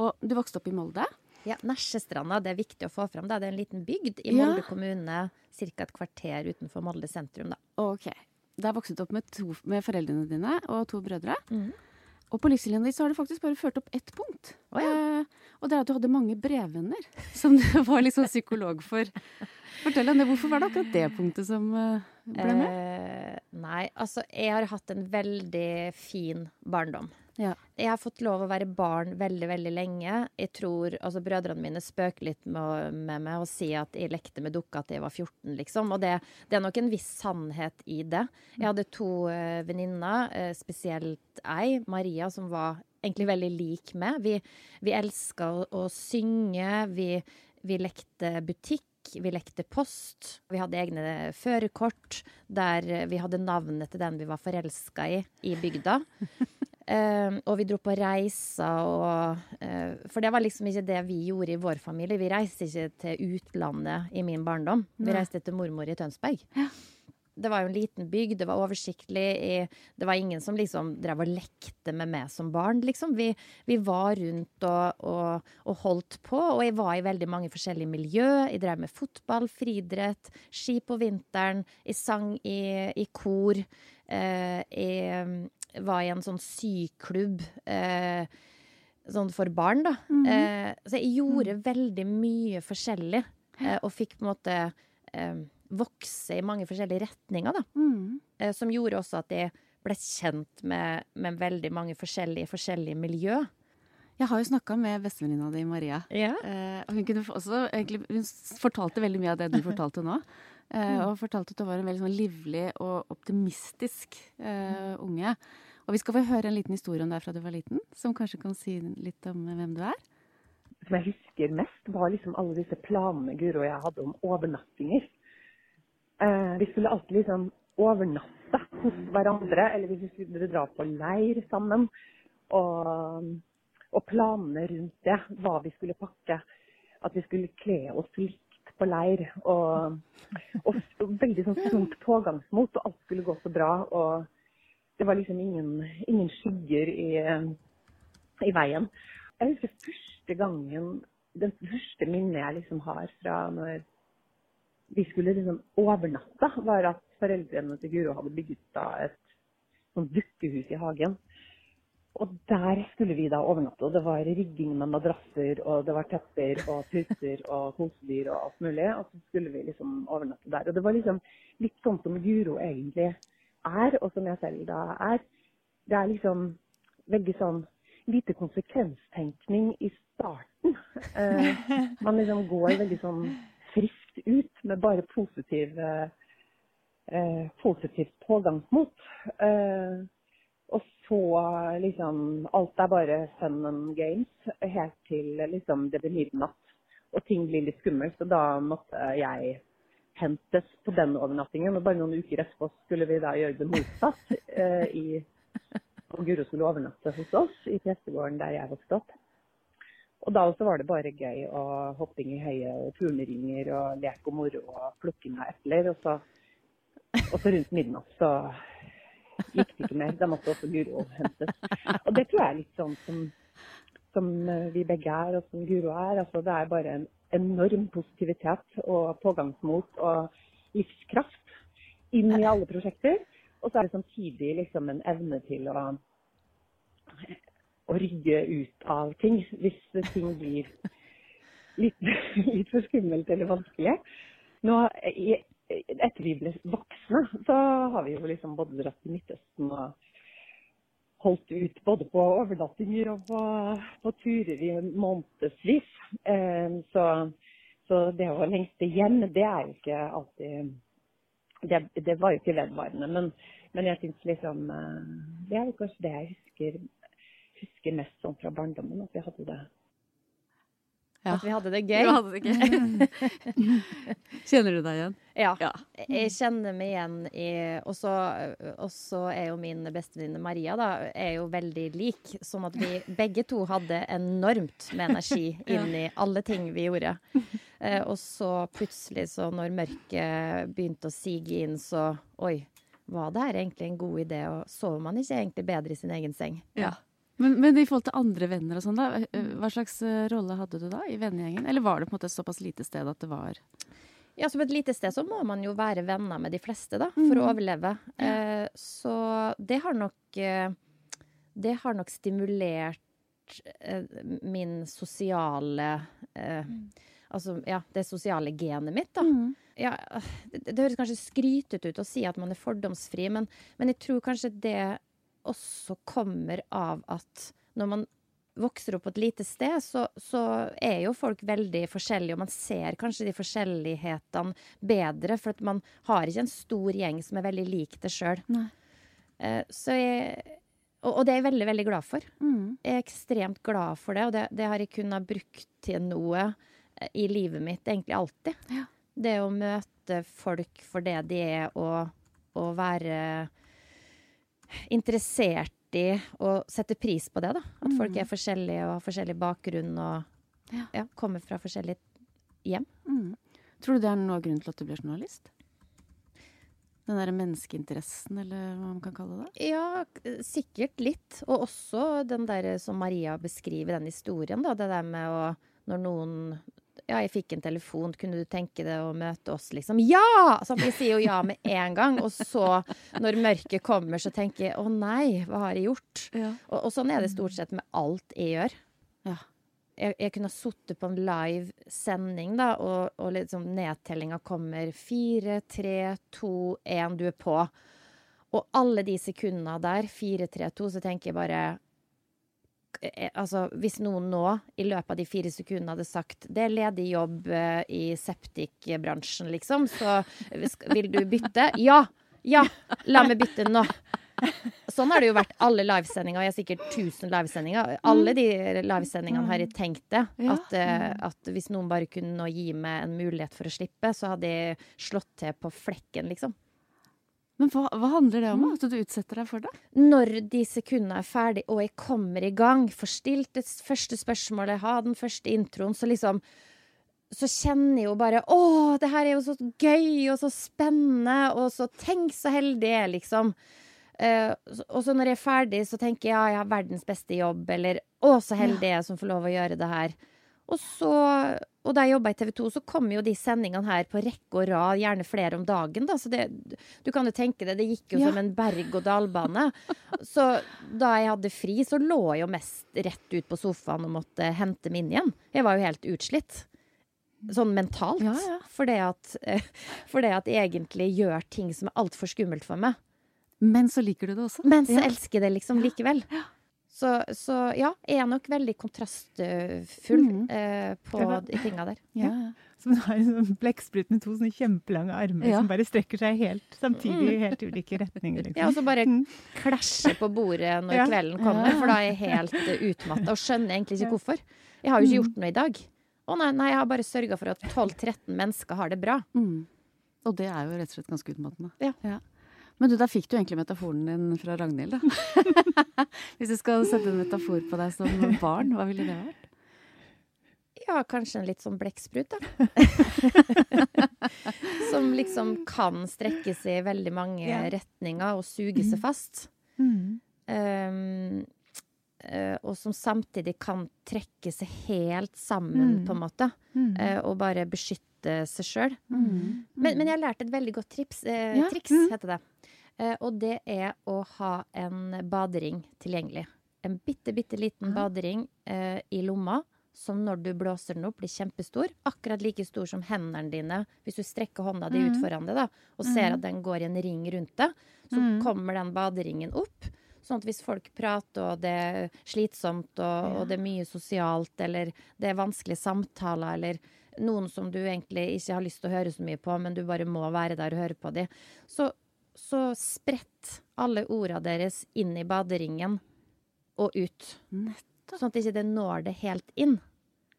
Og du vokste opp i Molde. Ja, Nesjestranda, det er viktig å få fram. Da. Det er en liten bygd i Ja. Molde kommune, ca. et kvarter utenfor Molde sentrum. Da. Ok. Det er vokst opp med, to, med foreldrene dine og to brødre. Mm. Og på livslinjen din så har du faktisk bare ført opp ett punkt. Oh, ja. eh, og det er at du hadde mange brevvenner som du var sånn psykolog for. Fortell om det. Hvorfor var det akkurat det punktet som eh, ble med? Eh, nei, altså jeg har hatt en veldig fin barndom. Ja. Jeg har fått lov å være barn veldig, veldig lenge. Jeg tror, altså Brødrene mine spøker litt med, med meg og sier at jeg lekte med dukka til jeg var 14, liksom. Og det, det er nok en viss sannhet i det. Jeg hadde to uh, venninner, uh, spesielt ei, Maria, som var egentlig veldig lik meg. Vi, vi elska å, å synge, vi, vi lekte butikk. Vi lekte post. Vi hadde egne førerkort der vi hadde navnet til den vi var forelska i, i bygda. Eh, og vi dro på reiser og uh, For det var liksom ikke det vi gjorde i vår familie. Vi reiste ikke til utlandet i min barndom. Vi Nei. reiste til mormor i Tønsberg. Det var jo en liten bygd, det var oversiktlig. i- Det var ingen som liksom drev og lekte med meg som barn, liksom. Vi, vi var rundt og, og, og holdt på, og jeg var i veldig mange forskjellige miljø. Jeg drev med fotball, friidrett, ski på vinteren. Jeg sang i, i kor. Uh, jeg mm, var i en sånn syklubb. Eh, sånn for barn, da. eh, så jeg gjorde veldig mye forskjellig, eh, og fikk på en måte eh, vokse i mange forskjellige retninger, da. Mm. Eh, som gjorde også at jeg ble kjent med, med veldig mange forskjellige, forskjellige miljø. Jeg har jo snakka med bestevenninna di, Maria. Yeah. Eh, hun, også, egentlig, hun fortalte veldig mye av det du fortalte nå. Eh, og fortalte at du var en veldig sånn livlig og optimistisk eh, unge. Og vi skal få høre en liten historie om deg fra du var liten, som kanskje kan si litt om hvem du er. som jeg husker mest, var liksom alle disse planene Guro og jeg hadde om overnattinger. Eh, vi skulle alltid liksom overnatte hos hverandre, eller vi skulle dra på leir sammen. Og, og planene rundt det, hva vi skulle pakke. At vi skulle kle oss på leir. Og, og, veldig sånn stort pågangsmot, og alt skulle gå så bra. Og det var liksom ingen, ingen skygger i, i veien. Jeg husker første gangen, den første minnet jeg liksom har fra når vi skulle liksom overnatte, var at foreldrene til Guro hadde bygget da et sånt dukkehus i hagen. Og der skulle vi da overnatte. Og det var rigging med madrasser, og det var tepper og puter og kosedyr og alt mulig. Og så skulle vi liksom overnatte der. Og det var liksom litt sånn som Guro egentlig er, og som jeg selv da er. Det er liksom veldig sånn lite konsekvenstenkning i starten. Eh, man liksom går veldig sånn friskt ut med bare positiv, eh, positivt pågangsmot. Eh, og så liksom Alt er bare fun and games helt til liksom det blir midnatt og ting blir litt skummelt. Og da måtte jeg hentes på den overnattingen. Og bare noen uker etterpå skulle vi da gjøre det motsatt. Eh, i, og Guro skulle overnatte hos oss i prestegården der jeg vokste opp. Og da også var det bare gøy og hopping i høye og turneringer og lek og moro og plukking av epler. Og så, og så rundt midnatt så gikk det ikke mer. Da måtte også Guro hentes. Og det tror jeg er litt sånn som, som vi begge er, og som Guro er. Altså, det er bare en enorm positivitet og pågangsmot og livskraft inn i alle prosjekter. Og så er det samtidig liksom en evne til å, å rygge ut av ting hvis ting blir litt, litt for skummelt eller vanskelig. Nå, etter vi ble voksne, så har vi jo liksom både dratt til Midtøsten og holdt ut både på overnattinger og på, på turer i månedsvis. Eh, så, så, det å lengte hjem, det er jo ikke alltid Det, det var jo ikke vedvarende. Men, men jeg syns liksom eh, Det er jo kanskje det jeg husker, husker mest sånn fra barndommen, at vi hadde det ja. At vi hadde det gøy. Hadde det gøy. Kjenner du deg igjen? Ja. ja. Jeg kjenner meg igjen i Og så er jo min bestevenninne Maria da, er jo veldig lik. Sånn at vi begge to hadde enormt med energi inn i alle ting vi gjorde. Eh, og så plutselig, så når mørket begynte å sige inn, så Oi, var det her egentlig en god idé? Og sover man ikke egentlig bedre i sin egen seng? Ja. Men, men, i forhold til andre venner og sånn, da. Eh, eh, hva slags eh, rolle hadde du da i vennegjengen? Eller var det på en måte et såpass lite sted at det var Ja, som et lite sted så må man jo være venner med de fleste, da, for mm. å overleve. Eh, så det har nok Det har nok stimulert eh, min sosiale eh, mm. Altså, ja, det sosiale genet mitt, da. Mm. Ja, det, det, høres kanskje skrytete ut å si at man er fordomsfri, men, men jeg tror kanskje det også kommer av at når man vokser opp på et lite sted, så, så, er jo folk veldig forskjellige, og man ser kanskje de forskjellighetene bedre, for at man har ikke en stor gjeng som er veldig lik det sjøl. Uh, og, og, det er jeg veldig, veldig glad for. Mm. Jeg er ekstremt glad for det, og det, det har jeg kunnet brukt til noe uh, i livet mitt egentlig alltid. Ja. Det å møte folk for det de er, og, og være interessert i å sette pris på det. da. At mm. folk er forskjellige og har forskjellig bakgrunn og ja. Kommer fra forskjellige hjem. Mm. Tror du det er noe av grunnen til at du ble journalist? Den derre menneskeinteressen, eller hva man kan kalle det? Ja, sikkert litt. Og også den der som Maria beskriver, den historien, da. Det der med å Når noen ja, jeg fikk en telefon, kunne du tenke deg å møte oss, liksom? Ja! Så vi sier jo ja med en gang. Og så, når mørket kommer, så tenker jeg å nei, hva har jeg gjort? Ja. Og, og, sånn er det stort sett med alt jeg gjør. Ja. Jeg, jeg, kunne ha sittet på en live sending, da, og, og liksom nedtellinga kommer fire, tre, to, én, du er på. Og alle de sekundene der, fire, tre, to, så tenker jeg bare altså, hvis noen nå, i løpet av de fire sekundene, hadde sagt det er ledig jobb eh, i septikbransjen, liksom, så vil du bytte? Ja! Ja! La meg bytte nå! Sånn har det jo vært alle livesendinger. Jeg har sikkert 1000 livesendinger. Alle de livesendingene har jeg tenkt det. At, uh, at, hvis noen bare kunne gi meg en mulighet for å slippe, så hadde jeg slått til på flekken, liksom. Men hva, hva, handler det om? Mm. At du utsetter deg for det? Når de sekundene er ferdig, og jeg kommer i gang, får stilt det første spørsmålet, har den første introen, så liksom Så kjenner jeg jo bare Å, det her er jo så gøy og så spennende, og så tenk så heldig jeg er, liksom. Uh, og så når jeg er ferdig, så tenker jeg ja, jeg har verdens beste jobb, eller å, så heldig jeg er som får lov å gjøre det her. Og så og da jeg jobba i TV 2, så kom jo de sendingene her på rekke og rad, gjerne flere om dagen. Da. Så det, du kan jo tenke det, det gikk jo ja. som en berg-og-dal-bane. Så da jeg hadde fri, så lå jeg jo mest rett ut på sofaen og måtte hente meg inn igjen. Jeg var jo helt utslitt. Sånn mentalt. Ja, ja. Fordi, at, fordi at jeg egentlig gjør ting som er altfor skummelt for meg. Men så liker du det også. Men så elsker jeg det liksom likevel. Ja. Så, så, ja, jeg er nok veldig kontrastfull mm. eh, på de tinga der. Ja. Så Som har en sånn blekksprut med to sånne kjempelange armer ja. som bare strekker seg helt samtidig i helt ulike retninger. Liksom. Ja, og så bare mm. klasjer på bordet når kvelden kommer, for da er jeg helt uh, utmatta og skjønner egentlig ikke hvorfor. Jeg har jo ikke mm. gjort noe i dag. Å nei, nei, jeg har bare sørga for at 12-13 mennesker har det bra. Mm. Og det er jo rett og slett ganske utmattende. Ja. Men du, da fikk du egentlig metaforen din fra Ragnhild, da. Hvis du skal sette en metafor på deg som barn, hva ville det vært? Ja, kanskje en litt sånn blekksprut, da. som liksom kan strekke seg i veldig mange Ja. retninger og suge seg fast. Mm. Um, Uh, og som samtidig kan trekke seg helt sammen, Mm. på en måte. Mm. Uh, og bare beskytte seg sjøl. Mm. Men, men jeg har lært et veldig godt trips, uh, Ja. triks, Mm. heter det. Eh, og det er å ha en badering tilgjengelig. En bitte, bitte liten Ja. badering eh, i lomma. Som når du blåser den opp, blir kjempestor. Akkurat like stor som hendene dine. Hvis du strekker hånda di ut Mm. foran deg da, og ser at den går i en ring rundt deg, så Mm. kommer den baderingen opp. Sånn at hvis folk prater, og det er slitsomt, og, og det er mye sosialt, eller det er vanskelige samtaler, eller noen som du egentlig ikke har lyst til å høre så mye på, men du bare må være der og høre på dem, så, så spredt alle orda deres inn i baderingen og ut. Nettopp. Sånn at ikke det når det helt inn.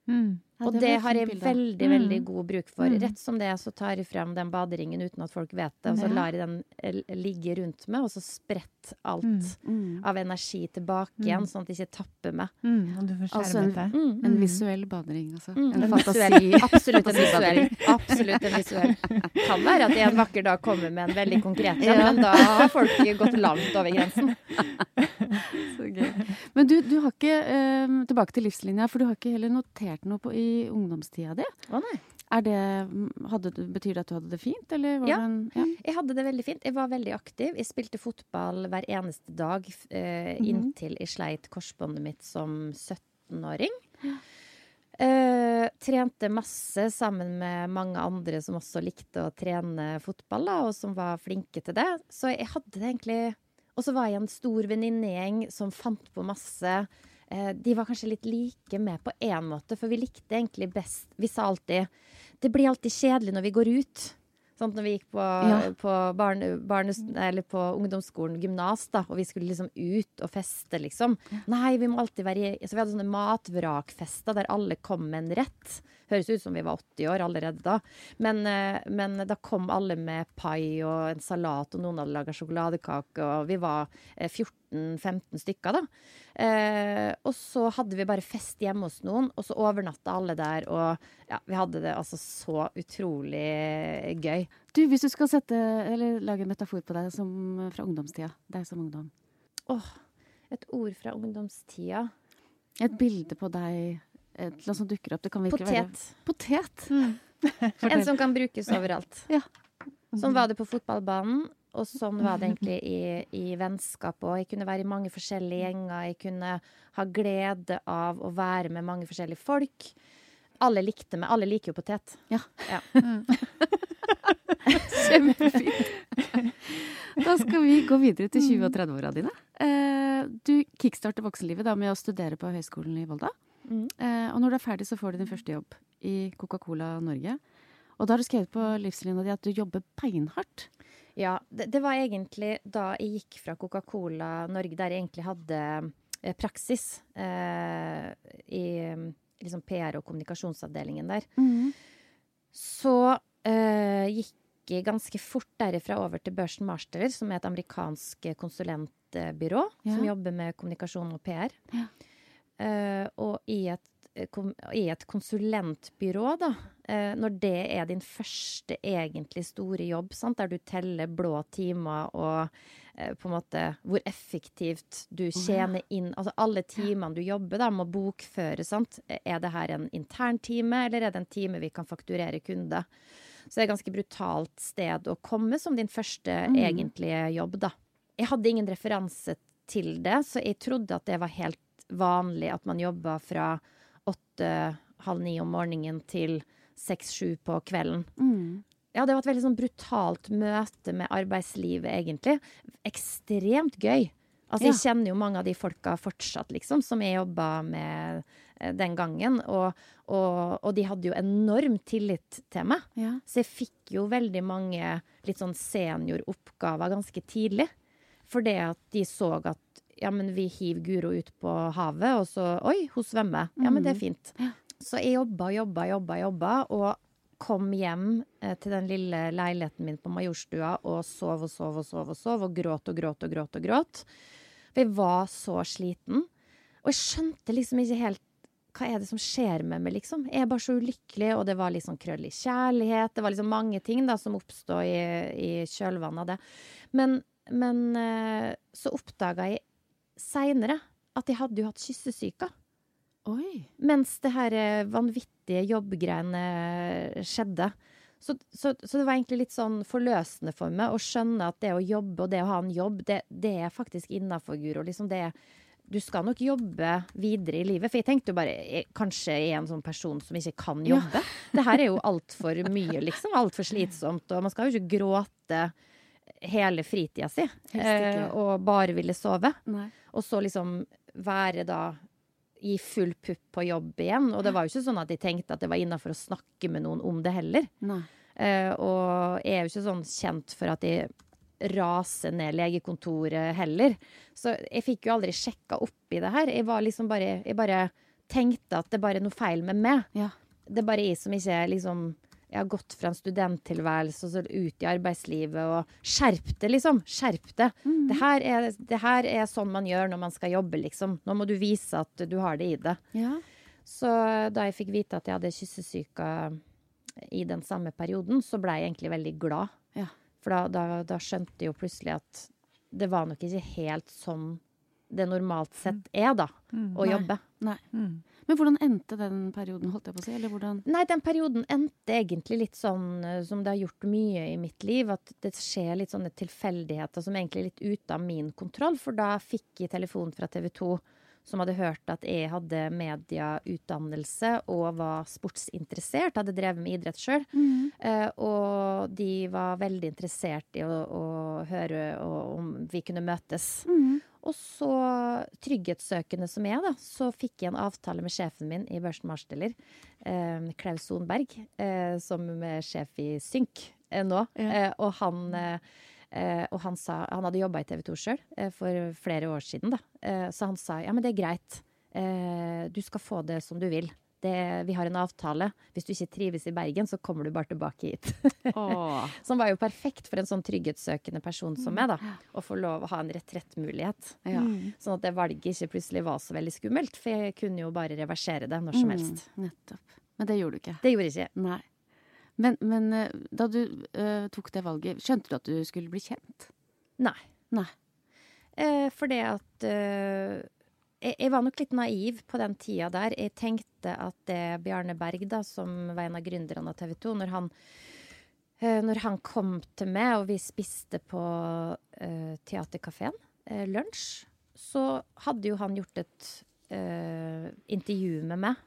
Mm. Ja, og det det, har jeg bilder. veldig, Mm. veldig god bruk for. Mm. Rett som det er, så tar jeg frem den baderingen uten at folk vet det, og så lar jeg den eh, ligge rundt meg, og så spredt alt Mm. Mm. av energi tilbake igjen, sånn at det ikke tapper meg. Mm. Du får Altså en-. Mm. En Mm. visuell badering, altså. Mm, En en fantasi. visuell. Absolutt en visuell. Absolutt en visuell. Kan være at jeg en vakker dag kommer med en veldig konkret en, Ja. men da har folk gått langt over grensen. Så gøy. Men du, du har ikke eh, Tilbake til livslinja, for du har ikke heller notert noe på, i ungdomstida di. Å nei. Det, hadde, betyr det at du hadde det fint, eller var Ja. det en ja. Jeg hadde det veldig fint. Jeg var veldig aktiv. Jeg spilte fotball hver eneste dag eh, -hmm. inntil jeg sleit korsbåndet mitt som 17-åring. Eh, trente masse sammen med mange andre som også likte å trene fotball, da, og som var flinke til det. Så jeg hadde det egentlig Og så var jeg en stor venninnegjeng som fant på masse. Eh, de var kanskje litt like med på én måte, for vi likte egentlig best Vi sa alltid Det blir alltid kjedelig når vi går ut. Sånn, når vi gikk på, Ja. på, barne, barne, eller på ungdomsskolen, gymnas, da, og vi skulle liksom ut og feste, liksom. Nei, vi må alltid være Så vi hadde sånne matvrakfester der alle kom med en rett. Høres ut som vi var 80 år allerede da. Men, eh, men da kom alle med pai og en salat, og noen hadde laga sjokoladekake, og vi var eh, 14-15 stykker, da. Eh, og så hadde vi bare fest hjemme hos noen, og så overnatta alle der, og ja, vi hadde det altså så utrolig gøy. Du, hvis du skal sette, eller lage en metafor på deg som, fra ungdomstida, deg som ungdom. Åh, et ord fra ungdomstida. Et bilde på deg, et eller annet som dukker opp. Det kan virkelig være Potet. Potet. En som kan brukes overalt. Ja. Sånn var det på fotballbanen, og sånn var det egentlig i, i vennskap òg. Jeg kunne være i mange forskjellige gjenger, jeg kunne ha glede av å være med mange forskjellige folk. Alle likte meg. Alle liker jo potet. Ja. Ja. Kjempefint. Da skal vi gå videre til 20- og 30-åra dine. Eh, Du kickstarter voksenlivet da med å studere på Høgskolen i Volda. Mm. Eh, Og når du er ferdig, så får du din første jobb i Coca-Cola Norge. Og da har du skrevet på livslinja di at du jobber beinhardt. Ja, det, det var egentlig da jeg gikk fra Coca-Cola Norge, der jeg egentlig hadde eh, praksis eh, i liksom PR- og kommunikasjonsavdelingen der. Så eh, gikk jeg ganske fort derifra over til Børsen Marsteller, som er et amerikansk konsulentbyrå Ja. som jobber med kommunikasjon og PR. Ja. Eh, og i et, eh, i et konsulentbyrå, da, eh, når det er din første egentlig store jobb, sant, der du teller blå timer og på en måte hvor effektivt du tjener inn Altså alle timene du jobber, da, må bokføres, sant. Er det her en intern time, eller er det en time vi kan fakturere kunder? Så det er et ganske brutalt sted å komme som din første egentlige jobb, da. Jeg hadde ingen referanse til det, så jeg trodde at det var helt vanlig at man jobba fra åtte, halv ni om morgenen til seks-sju på kvelden. Ja, det var et veldig sånn brutalt møte med arbeidslivet, egentlig. Ekstremt gøy. Altså, jeg kjenner jo mange av de folka fortsatt, liksom, som jeg jobba med eh, den gangen. Og, og, og de hadde jo enorm tillit til meg. Ja. Så jeg fikk jo veldig mange litt sånn senioroppgaver ganske tidlig. For det at de så at ja, men vi hiver Guro ut på havet, og så Oi, hun svømmer. Ja, men det er fint. Så jeg jobba, jobba, jobba, jobba. Og kom hjem eh, til den lille leiligheten min på Majorstua og sov og sov og sov og sov og gråt og gråt og gråt. og gråt. For jeg var så sliten. Og jeg skjønte liksom ikke helt hva er det som skjer med meg, liksom? Jeg er bare så ulykkelig, og det var liksom krøll i kjærlighet. Det var liksom mange ting da som oppstod i, i kjølvannet av det. Men, men eh, så oppdaga jeg seinere at jeg hadde jo hatt kyssesyke. Mens det her eh, vanvittige jobbgreiene skjedde. Så, så, så det var egentlig litt sånn forløsende for meg å skjønne at det å jobbe og det å ha en jobb, det, det er faktisk innafor, Guro. Liksom det, du skal nok jobbe videre i livet. For jeg tenkte jo bare jeg, Kanskje jeg er en sånn person som ikke kan jobbe. Det her er jo altfor mye, liksom. Altfor slitsomt. Og man skal jo ikke gråte hele fritida si eh, og bare ville sove. Nei. Og så liksom være da i full pupp på jobb igjen. Og det var jo ikke sånn at jeg tenkte at det var innafor å snakke med noen om det heller. Eh, og jeg er jo ikke sånn kjent for at jeg raser ned legekontoret heller. Så jeg fikk jo aldri sjekka opp i det her. Jeg var liksom bare Jeg bare tenkte at det bare er noe feil med meg. Ja. Det er bare jeg som ikke liksom Jeg har gått fra en studenttilværelse og så ut i arbeidslivet og Skjerp det, liksom! Skjerp det! Det, her er, det her er sånn man gjør når man skal jobbe, liksom. Nå må du vise at du har det i det. Ja. Så da jeg fikk vite at jeg hadde kyssesyke i den samme perioden, så ble jeg egentlig veldig glad. Ja. For da, da, da skjønte jeg jo plutselig at det var nok ikke helt sånn det normalt sett er, da, å Nei. jobbe. Nei. Mm. Men hvordan endte den perioden, holdt jeg på å si? Eller hvordan Nei, den perioden endte egentlig litt sånn eh, som det har gjort mye i mitt liv. At det skjer litt sånne tilfeldigheter som egentlig er litt ute av min kontroll. For da fikk jeg telefon fra TV 2 som hadde hørt at jeg hadde medieutdannelse og var sportsinteressert. Hadde drevet med idrett sjøl. Eh, og de var veldig interessert i å, å høre og, om vi kunne møtes. Og så, trygghetssøkende som jeg, da, så fikk jeg en avtale med sjefen min i Børsen Marsteller, eh, Klaus Sonberg, eh, som er sjef i Synk eh, nå. Ja. Eh, og han eh, og han sa Han hadde jobba i TV 2 sjøl eh, for flere år siden, da. Eh, så han sa ja, men det er greit. Eh, du skal få det som du vil. Det, vi har en avtale. Hvis du ikke trives i Bergen, så kommer du bare tilbake hit. Som var jo perfekt for en sånn trygghetssøkende person som meg, da. Å få lov å ha en retrettmulighet. Ja. Sånn at det valget ikke plutselig var så veldig skummelt. For jeg kunne jo bare reversere det når som helst. Mm, nettopp. Men det gjorde du ikke. Det gjorde jeg ikke. Nei. Men, men eh, da du uh, tok det valget, skjønte du at du skulle bli kjent? Nei. Nei. Eh, for det at eh, jeg, jeg var nok litt naiv på den tida der. Jeg tenkte at det Bjarne Berg, da, som var en av gründerne av TV 2, når han, eh, når han kom til meg, og vi spiste på uh, Theatercaféen, uh, lunsj, så hadde jo han gjort et uh, intervju med meg.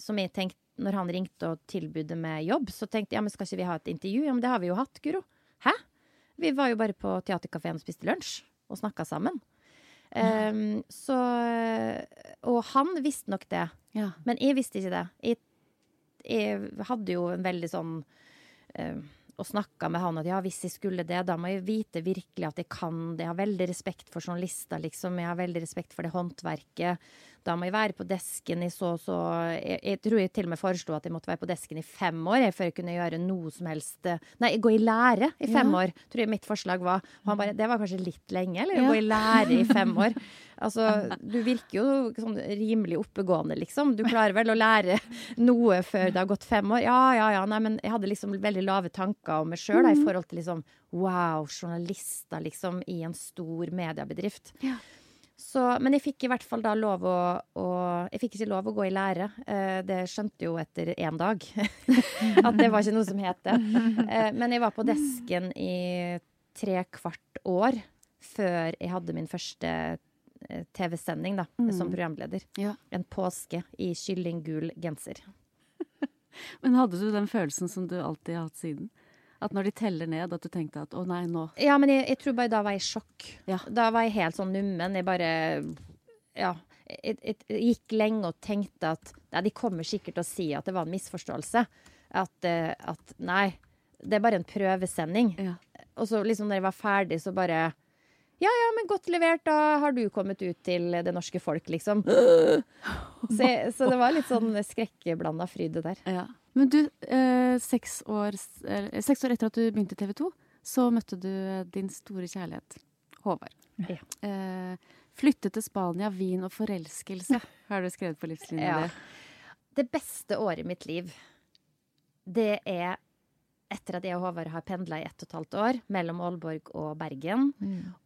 Som jeg tenkte, når han ringte og tilbudde meg jobb, så tenkte jeg ja, men skal ikke vi ha et intervju? Ja, men det har vi jo hatt, Guro. Hæ? Vi var jo bare på Theatercaféen og spiste lunsj og snakka sammen. Ehm, så Og han visste nok det, Ja. men jeg visste ikke det. Jeg, jeg hadde jo en veldig sånn um, Og snakka med han at ja, hvis jeg skulle det, da må jeg vite virkelig at jeg kan det. Jeg har veldig respekt for journalister, liksom. Jeg har veldig respekt for det håndverket. Da må jeg være på desken i så og så jeg, jeg tror jeg til og med foreslo at jeg måtte være på desken i fem år jeg, før jeg kunne gjøre noe som helst eh, Nei, gå i lære i fem Ja. år, tror jeg mitt forslag var. Bare Det var kanskje litt lenge, eller? Ja. Gå i lære i fem år. Altså, du virker jo sånn rimelig oppegående, liksom. Du klarer vel å lære noe før det har gått fem år? Ja, ja, ja. Nei, men jeg hadde liksom veldig lave tanker om meg sjøl i forhold til liksom Wow, journalister, liksom, i en stor mediebedrift. Ja. Så, men jeg fikk i hvert fall da lov å, å Jeg fikk ikke lov å gå i lære. Eh, det skjønte jo etter én dag. at det var ikke noe som het det. Eh, men jeg var på desken i tre kvart år før jeg hadde min første eh, TV-sending da, som programleder. Ja. En påske i kyllinggul genser. Men hadde du den følelsen som du alltid har hatt siden? At når de teller ned, at du tenkte at å nei, nå Ja, men jeg, jeg tror bare da var jeg i sjokk. Ja. Da var jeg helt sånn nummen. Jeg bare Ja. Jeg, jeg, jeg gikk lenge og tenkte at nei, de kommer sikkert til å si at det var en misforståelse. At, eh, at nei, det er bare en prøvesending. Ja. Og så liksom når jeg var ferdig, så bare Ja, ja, men godt levert. Da har du kommet ut til det norske folk, liksom. Så, jeg, så det var litt sånn skrekkblanda fryd, det der. Ja. Men du, eh, seks, år, eh, seks år etter at du begynte i TV 2, så møtte du din store kjærlighet, Håvard. Ja. Eh, flyttet til Spania, vin og forelskelse, har du skrevet på livslinjen Ja. din. Det beste året i mitt liv, det er etter at jeg og Håvard har pendla i ett og et halvt år mellom Aalborg og Bergen.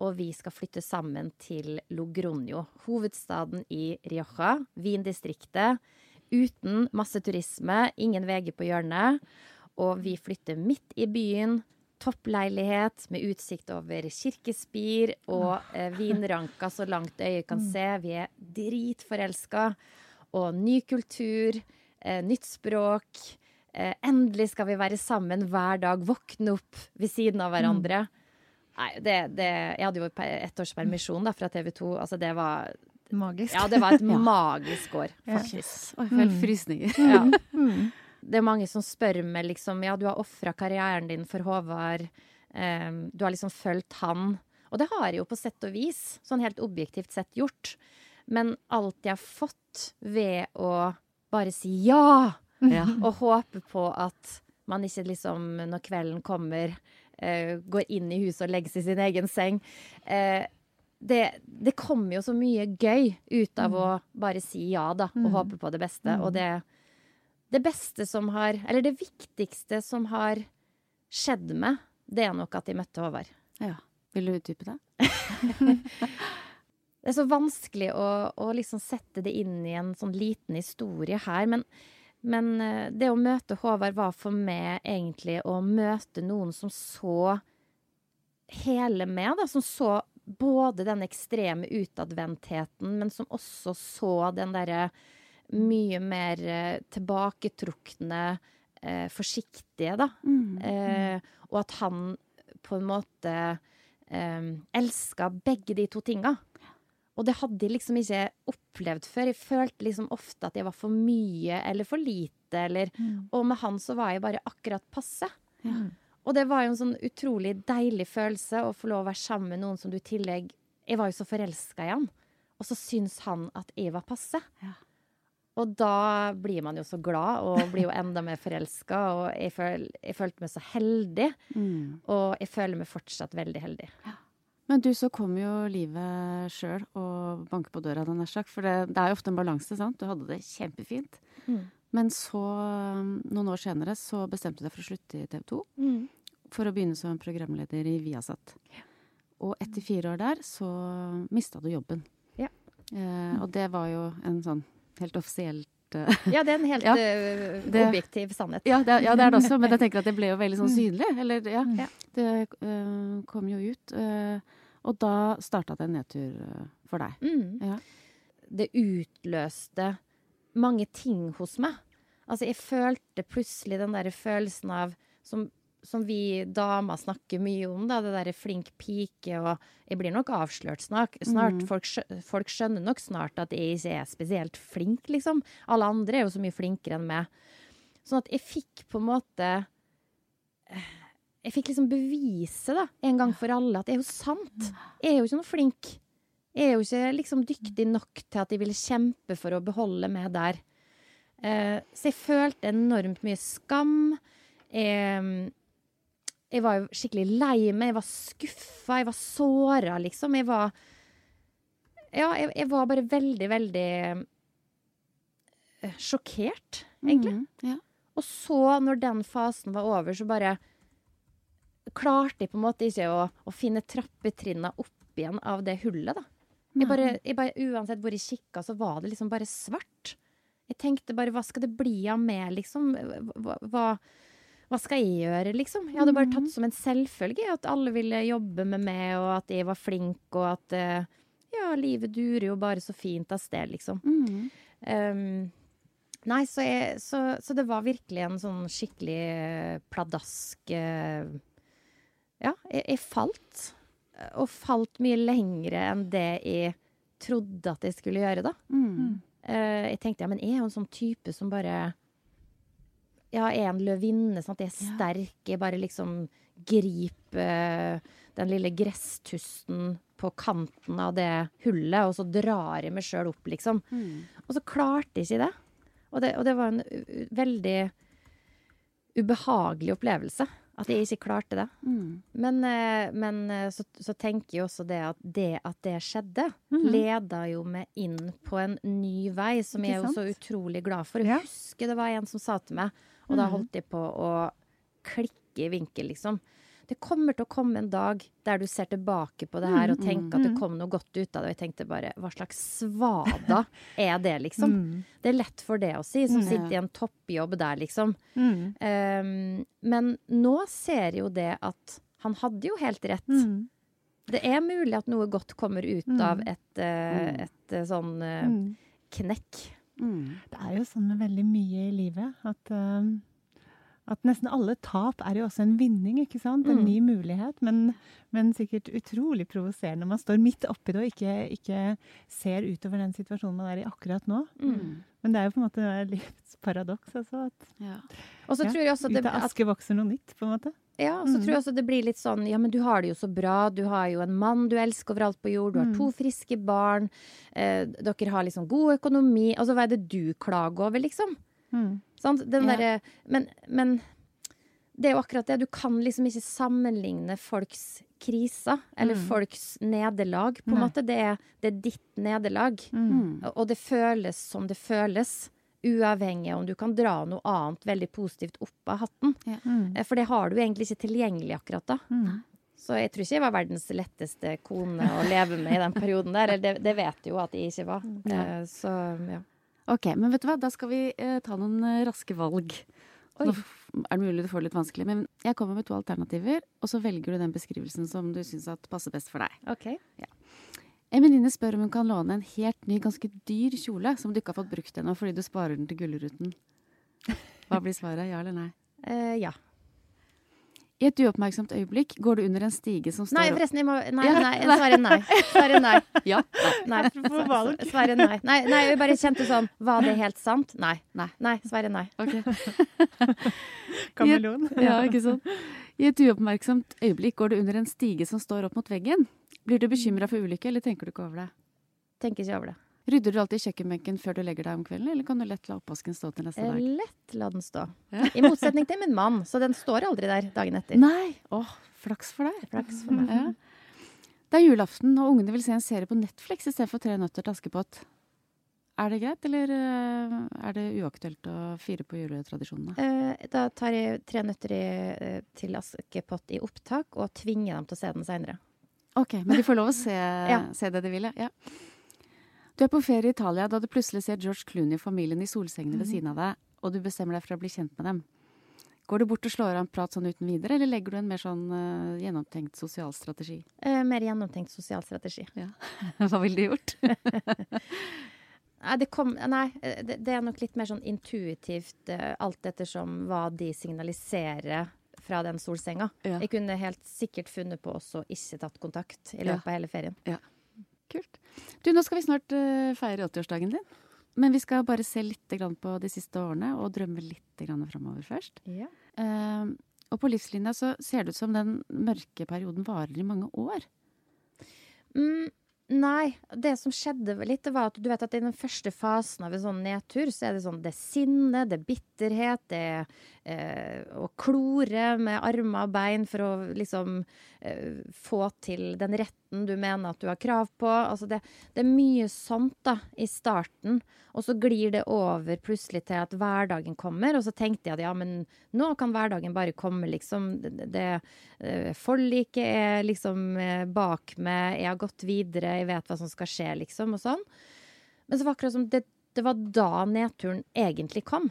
Og vi skal flytte sammen til Logronio, hovedstaden i Rioja, vindistriktet. Uten masse turisme, ingen VG på hjørnet. Og vi flytter midt i byen. Toppleilighet med utsikt over kirkespir og eh, vinranka så langt øyet kan se. Vi er dritforelska. Og ny kultur, eh, nytt språk. Eh, endelig skal vi være sammen hver dag, våkne opp ved siden av hverandre. Nei, det, det Jeg hadde jo pe- års permisjon fra TV 2. Altså, det var Magisk. Ja, det var et magisk år, Ja. Oi, jeg får helt frysninger. Ja. Mm. Det er mange som spør meg liksom Ja, du har ofra karrieren din for Håvard. Um, du har liksom fulgt han. Og det har jeg jo på sett og vis, sånn helt objektivt sett, gjort. Men alt jeg har fått ved å bare si ja, Ja. og håpe på at man ikke liksom, når kvelden kommer, uh, går inn i huset og legger seg i sin egen seng. Eh, det, det kommer jo så mye gøy ut av å bare si ja, da, og håpe på det beste. Og det, det beste som har Eller det viktigste som har skjedd meg, det er nok at jeg møtte Håvard. Ja. Vil du utdype det? Det er så vanskelig å, å liksom sette det inn i en sånn liten historie her, men, men eh, det å møte Håvard var for meg egentlig å møte noen som så hele meg, da, som så både den ekstreme utadvendtheten, men som også så den derre mye mer eh, tilbaketrukne, eh, forsiktige, da. Eh, og at han på en måte eh, elska begge de to tinga. Og det hadde jeg liksom ikke opplevd før. Jeg følte liksom ofte at jeg var for mye eller for lite. Eller, Og med han så var jeg bare akkurat passe. Og det var jo en sånn utrolig deilig følelse å få lov å være sammen med noen som du i tillegg Jeg var jo så forelska i han. Og så syns han at jeg var passe. Ja. Og da blir man jo så glad, og blir jo enda mer forelska. Og jeg, føl, jeg følte meg så heldig. Mm. Og jeg føler meg fortsatt veldig heldig. Men du, så kom jo livet sjøl og banker på døra, nær sagt. For det, det er jo ofte en balanse, sant. Du hadde det kjempefint. Mm. Men så, noen år senere, så bestemte du deg for å slutte i TV 2. For å begynne som programleder i Viasat. Og etter fire år der, så mista du jobben. Ja. Eh, og det var jo en sånn helt offisielt eh, Ja, det er en helt Ja, eh, det- objektiv sannhet. ja, det, ja, det er det også, men jeg tenker at det ble jo veldig sånn synlig. Eller, ja. Ja. Det uh, kom jo ut. Uh, og da starta det en nedtur uh, for deg. Mm. Ja. Det utløste mange ting hos meg. Altså, jeg følte plutselig den der følelsen av som, som vi damer snakker mye om, da, det derre flink pike, og jeg blir nok avslørt snart. snart. Mm. Folk, folk skjønner nok snart at jeg ikke er spesielt flink, liksom. Alle andre er jo så mye flinkere enn meg. Sånn at jeg fikk på en måte Jeg fikk liksom bevise, da, en gang for alle, at det er jo sant. Jeg er jo ikke noe flink. Jeg er jo ikke liksom dyktig nok til at de ville kjempe for å beholde meg der. Eh, så jeg følte enormt mye skam. Jeg, jeg var jo skikkelig lei meg. Jeg var skuffa. Jeg var såra, liksom. Jeg var Ja, jeg, jeg var bare veldig, veldig eh, sjokkert, egentlig. Mhm, ja. Og så, når den fasen var over, så bare klarte jeg på en måte ikke å, å finne trappetrinna opp igjen av det hullet, da. Jeg bare, jeg bare, uansett hvor jeg kikka, så var det liksom bare svart. Jeg tenkte bare, hva skal det bli av meg, liksom? Hva, hva, hva skal jeg gjøre, liksom? Jeg hadde bare tatt som en selvfølge at alle ville jobbe med meg, og at jeg var flink, og at eh, ja, livet durer jo bare så fint av sted, liksom. Mm. Um, nei, så, jeg, så, så det var virkelig en sånn skikkelig eh, pladask uh, Ja, jeg, jeg falt. Og falt mye lengre enn det jeg trodde at jeg skulle gjøre, da. Mhm. Eh, jeg tenkte ja, men jeg er jo en sånn type som bare Ja, jeg er en løvinne. Sånn at jeg er sterk. Jeg bare liksom griper eh, den lille gresstusten på kanten av det hullet, og så drar jeg meg sjøl opp, liksom. Mm. Og så klarte jeg ikke det. Og det, og det var en veldig ubehagelig opplevelse. At jeg ikke klarte det. Mm. Men, eh, men eh, så, så tenker jeg også det at det at det skjedde, Mhm. leda jo meg inn på en ny vei, som jeg er jo så utrolig glad for. Jeg Ja. husker det var en som sa til meg, og da Mhm. holdt jeg på å klikke i vinkel, liksom. Det kommer til å komme en dag der du ser tilbake på det her og tenker at det Mhm. kom noe godt ut av det. Og jeg tenkte bare, hva slags svada er det, liksom? Mm. Det er lett for det å si, som Mm. sitter i en toppjobb der, liksom. Mm. Um, men nå ser jo det at han hadde jo helt rett. Mm. Det er mulig at noe godt kommer ut Mm. av et, eh, Mm. et eh, sånn eh, Mm. knekk. Mm. Det er jo sånn med veldig mye i livet at, um, at nesten alle tap er jo også en vinning, ikke sant? En Mm. ny mulighet, men, men sikkert utrolig provoserende. når Man står midt oppi det og ikke, ikke ser utover den situasjonen man er i akkurat nå. Mm. Men det er jo på en måte livets paradoks, altså. At Ja. Og så Ja, tror jeg også det, ut av aske vokser noe nytt, på en måte. ja, og så Mm. tror jeg også det blir litt sånn Ja, men du har det jo så bra. Du har jo en mann du elsker overalt på jord. Du har Mm. to friske barn. Eh, dere har liksom god økonomi. Altså, hva er det du klager over, liksom? Mm. Sant? Den Ja. derre men, men det er jo akkurat det. Du kan liksom ikke sammenligne folks kriser eller Mm. folks nederlag. På en måte. Det er, det er ditt nederlag. Mm. Mm. Og det føles som det føles. Uavhengig av om du kan dra noe annet veldig positivt opp av hatten. Mm. Eh, For det har du egentlig ikke tilgjengelig akkurat da. Mm. Så jeg tror ikke jeg var verdens letteste kone å leve med i den perioden der. Eller det, det vet du jo at jeg ikke var. Ja. Eh, Så ja. Ok, men vet du hva? Da skal vi eh, ta noen eh, raske valg. Oi. Nå er det mulig du får det litt vanskelig, men jeg kommer med to alternativer, og så velger du den beskrivelsen som du syns passer best for deg. OK. En venninne spør om hun kan låne en helt ny, ganske dyr kjole som du ikke har fått brukt ennå fordi du sparer den til Gullruten. Hva blir svaret? Ja eller nei? Uh, ja. I et uoppmerksomt øyeblikk går du under en stige som står Nei, forresten, jeg må Nei, nei, nei. Svaret nei. Svaret nei. Ja. Nei. Svaret nei. nei. Nei, jeg bare kjente sånn Var det helt sant? Nei. Nei. Nei, svaret nei. Ok. Kameleon. Ja, ikke sant? I et uoppmerksomt øyeblikk går du under en stige som står opp mot veggen. Blir du bekymra for ulykke, eller tenker du ikke over det? Tenker ikke over det. Rydder du alltid kjøkkenbenken før du legger deg om kvelden, eller kan du lett la oppvasken stå til neste Eh, dag? Lett la den stå. Ja. I motsetning til min mann, så den står aldri der dagen etter. Nei! Åh, flaks for deg. Flaks for meg. Ja. Det er julaften, og ungene vil se en serie på Netflix istedenfor Tre nøtter til Askepott. Er det greit, eller eh, er det uaktuelt å fire på juletradisjonene? Eh, Da tar jeg tre nøtter i, eh, til Askepott i opptak og tvinger dem til å se den seinere. Ok, men de får lov å se, Ja. se det de vil, ja. Du er på ferie i Italia da du plutselig ser George Clooney og familien i solsengene ved siden av deg, og du bestemmer deg for å bli kjent med dem. Går du bort og slår av en prat sånn uten videre, eller legger du en mer sånn uh, gjennomtenkt sosial strategi? Eh, Mer gjennomtenkt sosial strategi. Hva ville du gjort? Nei, det, kom, nei eh, det, det er nok litt mer sånn intuitivt, uh, alt ettersom hva de signaliserer fra den solsenga. Ja. Jeg kunne helt sikkert funnet på også ikke tatt kontakt i løpet av hele ferien. Kult. Du, nå skal vi snart eh, feire 80-årsdagen din. Men vi skal bare se litt grann på de siste årene, og drømme litt framover først. Eh, og på livslinja så ser det ut som den mørke perioden varer i mange år. Mm, nei, det som skjedde litt, var at du vet at i den første fasen av en sånn nedtur, så er det sånn det er sinne, det er bitterhet, det er eh, å klore med armer og bein for å liksom eh, få til den retten du mener at du har krav på. Altså det, det er mye sånt da, i starten, og så glir det over plutselig til at hverdagen kommer, og så tenkte jeg at ja, men nå kan hverdagen bare komme, liksom. Det, det eh, Forliket er liksom eh, bak meg, jeg har gått videre, jeg vet hva som skal skje, liksom, og sånn. Men så var det akkurat som det, det var da nedturen egentlig kom.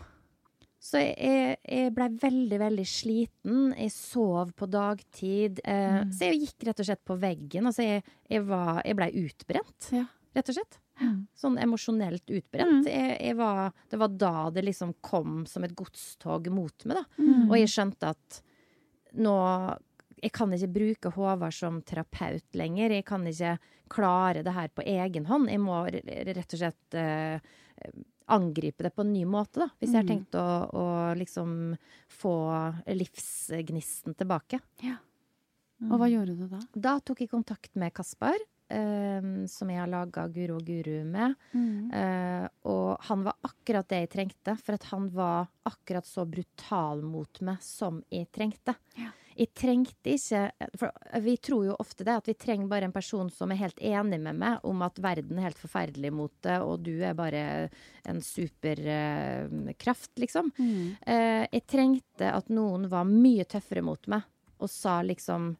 Så jeg, jeg blei veldig, veldig sliten. Jeg sov på dagtid. Eh, Mm. Så jeg gikk rett og slett på veggen. Altså, jeg, jeg, var, jeg blei utbrent, Ja. rett og slett. Mm. Sånn emosjonelt utbrent. Jeg, jeg var, det var da det liksom kom som et godstog mot meg, da. Mm. Og jeg skjønte at nå Jeg kan ikke bruke Håvard som terapeut lenger. Jeg kan ikke klare det her på egen hånd. Jeg må rett og slett eh, angripe det på en ny måte, da. Hvis jeg har Mm. tenkt å, å liksom få livsgnisten tilbake. Og hva gjorde du da? Da tok jeg kontakt med Kaspar eh, som jeg har laga Guro og Guru med. Mm. Uh, og han var akkurat det jeg trengte, for at han var akkurat så brutal mot meg som jeg trengte. Ja. Jeg trengte ikke For vi tror jo ofte det, at vi trenger bare en person som er helt enig med meg om at verden er helt forferdelig mot det, og du er bare en superkraft, liksom. Mm. Uh, jeg trengte at noen var mye tøffere mot meg og sa liksom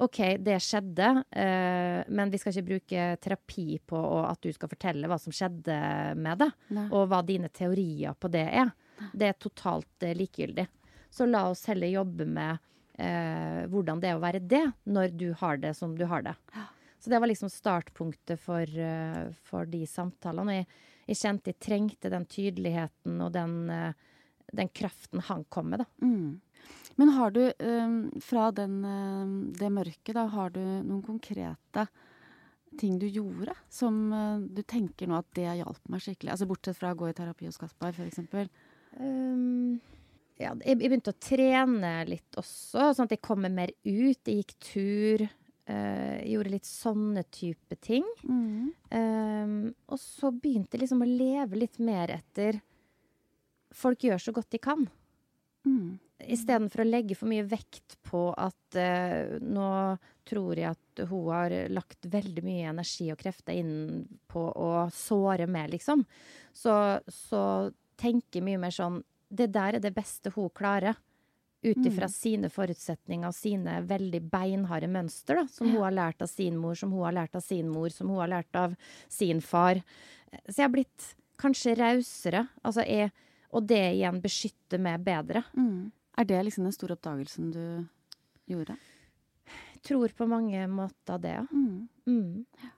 OK, det skjedde, uh, men vi skal ikke bruke terapi på at du skal fortelle hva som skjedde med det, Nei. og hva dine teorier på det er. Det er totalt eh, likegyldig. Så la oss heller jobbe med eh, hvordan det er å være det, når du har det som du har det. Så det var liksom startpunktet for, uh, for de samtalene. Og jeg, jeg kjente jeg trengte den tydeligheten og den, uh, den kraften han kom med, da. Mm. Men har du, um, fra den, uh, det mørket, da, har du noen konkrete ting du gjorde som du tenker nå at det hjalp meg skikkelig? Altså Bortsett fra å gå i terapi hos Kaspar, f.eks. Um, ja, jeg, begynte å trene litt også, sånn at jeg kom meg mer ut. Jeg gikk tur. Uh, gjorde litt sånne type ting. Mm. Um, og så begynte jeg liksom å leve litt mer etter Folk gjør så godt de kan. Mm. Istedenfor å legge for mye vekt på at uh, nå tror jeg at hun har lagt veldig mye energi og krefter inn på å såre meg, liksom. Så, så tenker mye mer sånn Det der er det beste hun klarer. Ut ifra sine forutsetninger og sine veldig beinharde mønster, da, som hun har lært av sin mor, som hun har lært av sin mor, som hun har lært av sin far. Så jeg har blitt kanskje rausere. Altså jeg, og det igjen beskytter meg bedre. Mm. Er det liksom den store oppdagelsen du gjorde? tror på mange måter det, ja. Mm. Mm.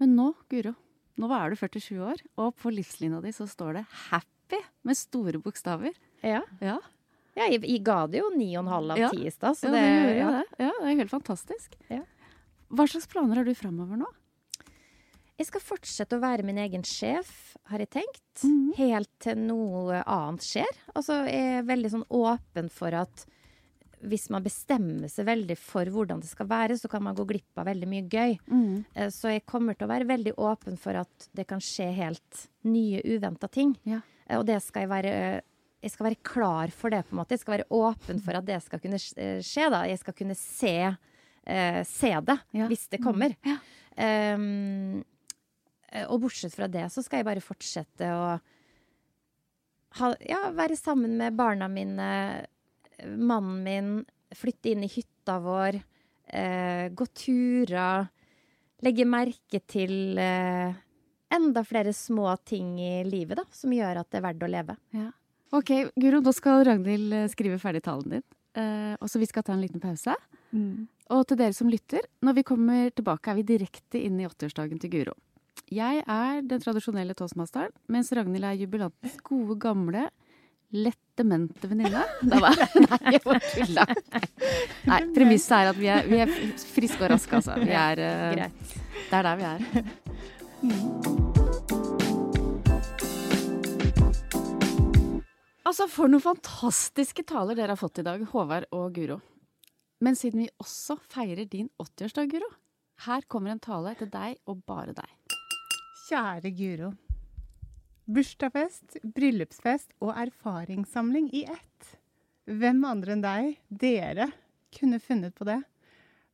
Men nå, Guro, nå er du 47 år, og på livslinja di så står det 'happy' med store bokstaver. Ja. Ja, ja jeg, ga det jo ni og en halv av Ja. ti i stad, så det, jo ja. det. Ja, det er helt fantastisk. Ja. Hva slags planer har du framover nå? Jeg skal fortsette å være min egen sjef, har jeg tenkt. Mhm. Helt til noe annet skjer. Altså, jeg er veldig sånn åpen for at hvis man bestemmer seg veldig for hvordan det skal være, så kan man gå glipp av veldig mye gøy. Mm. Så jeg kommer til å være veldig åpen for at det kan skje helt nye, uventa ting. Ja. Eh, Og det skal jeg være Jeg skal være klar for det, på en måte. Jeg skal være åpen for at det skal kunne eh, skje, da. Jeg skal kunne se, eh, se det Ja. hvis det kommer. Ja. Um, eh, og bortsett fra det, så skal jeg bare fortsette å ha, ja, være sammen med barna mine, mannen min, flytte inn i hytta vår, eh, gå turer, legge merke til eh, enda flere små ting i livet da, som gjør at det er verdt å leve. Ja. Ok, Guro, nå skal Ragnhild eh, skrive ferdig talen din. Eh, og så vi skal ta en liten pause. Og til dere som lytter, når vi kommer tilbake er vi direkte inn i 80-årsdagen til Guro. Jeg er den tradisjonelle toastmasteren, mens Ragnhild er jubilantens gode, gamle, lett demente venninne. Nei, jeg bare tulla. Nei, premisset er at vi er, vi er friske og raske, altså. Vi er, uh, det er der vi er. Altså, for noen fantastiske taler dere har fått i dag, Håvard og Guro. Men siden vi også feirer din 80-årsdag, Guro, her kommer en tale til deg og bare deg. Kjære Guro. Bursdagsfest, bryllupsfest og erfaringssamling i ett. Hvem andre enn deg, dere, kunne funnet på det?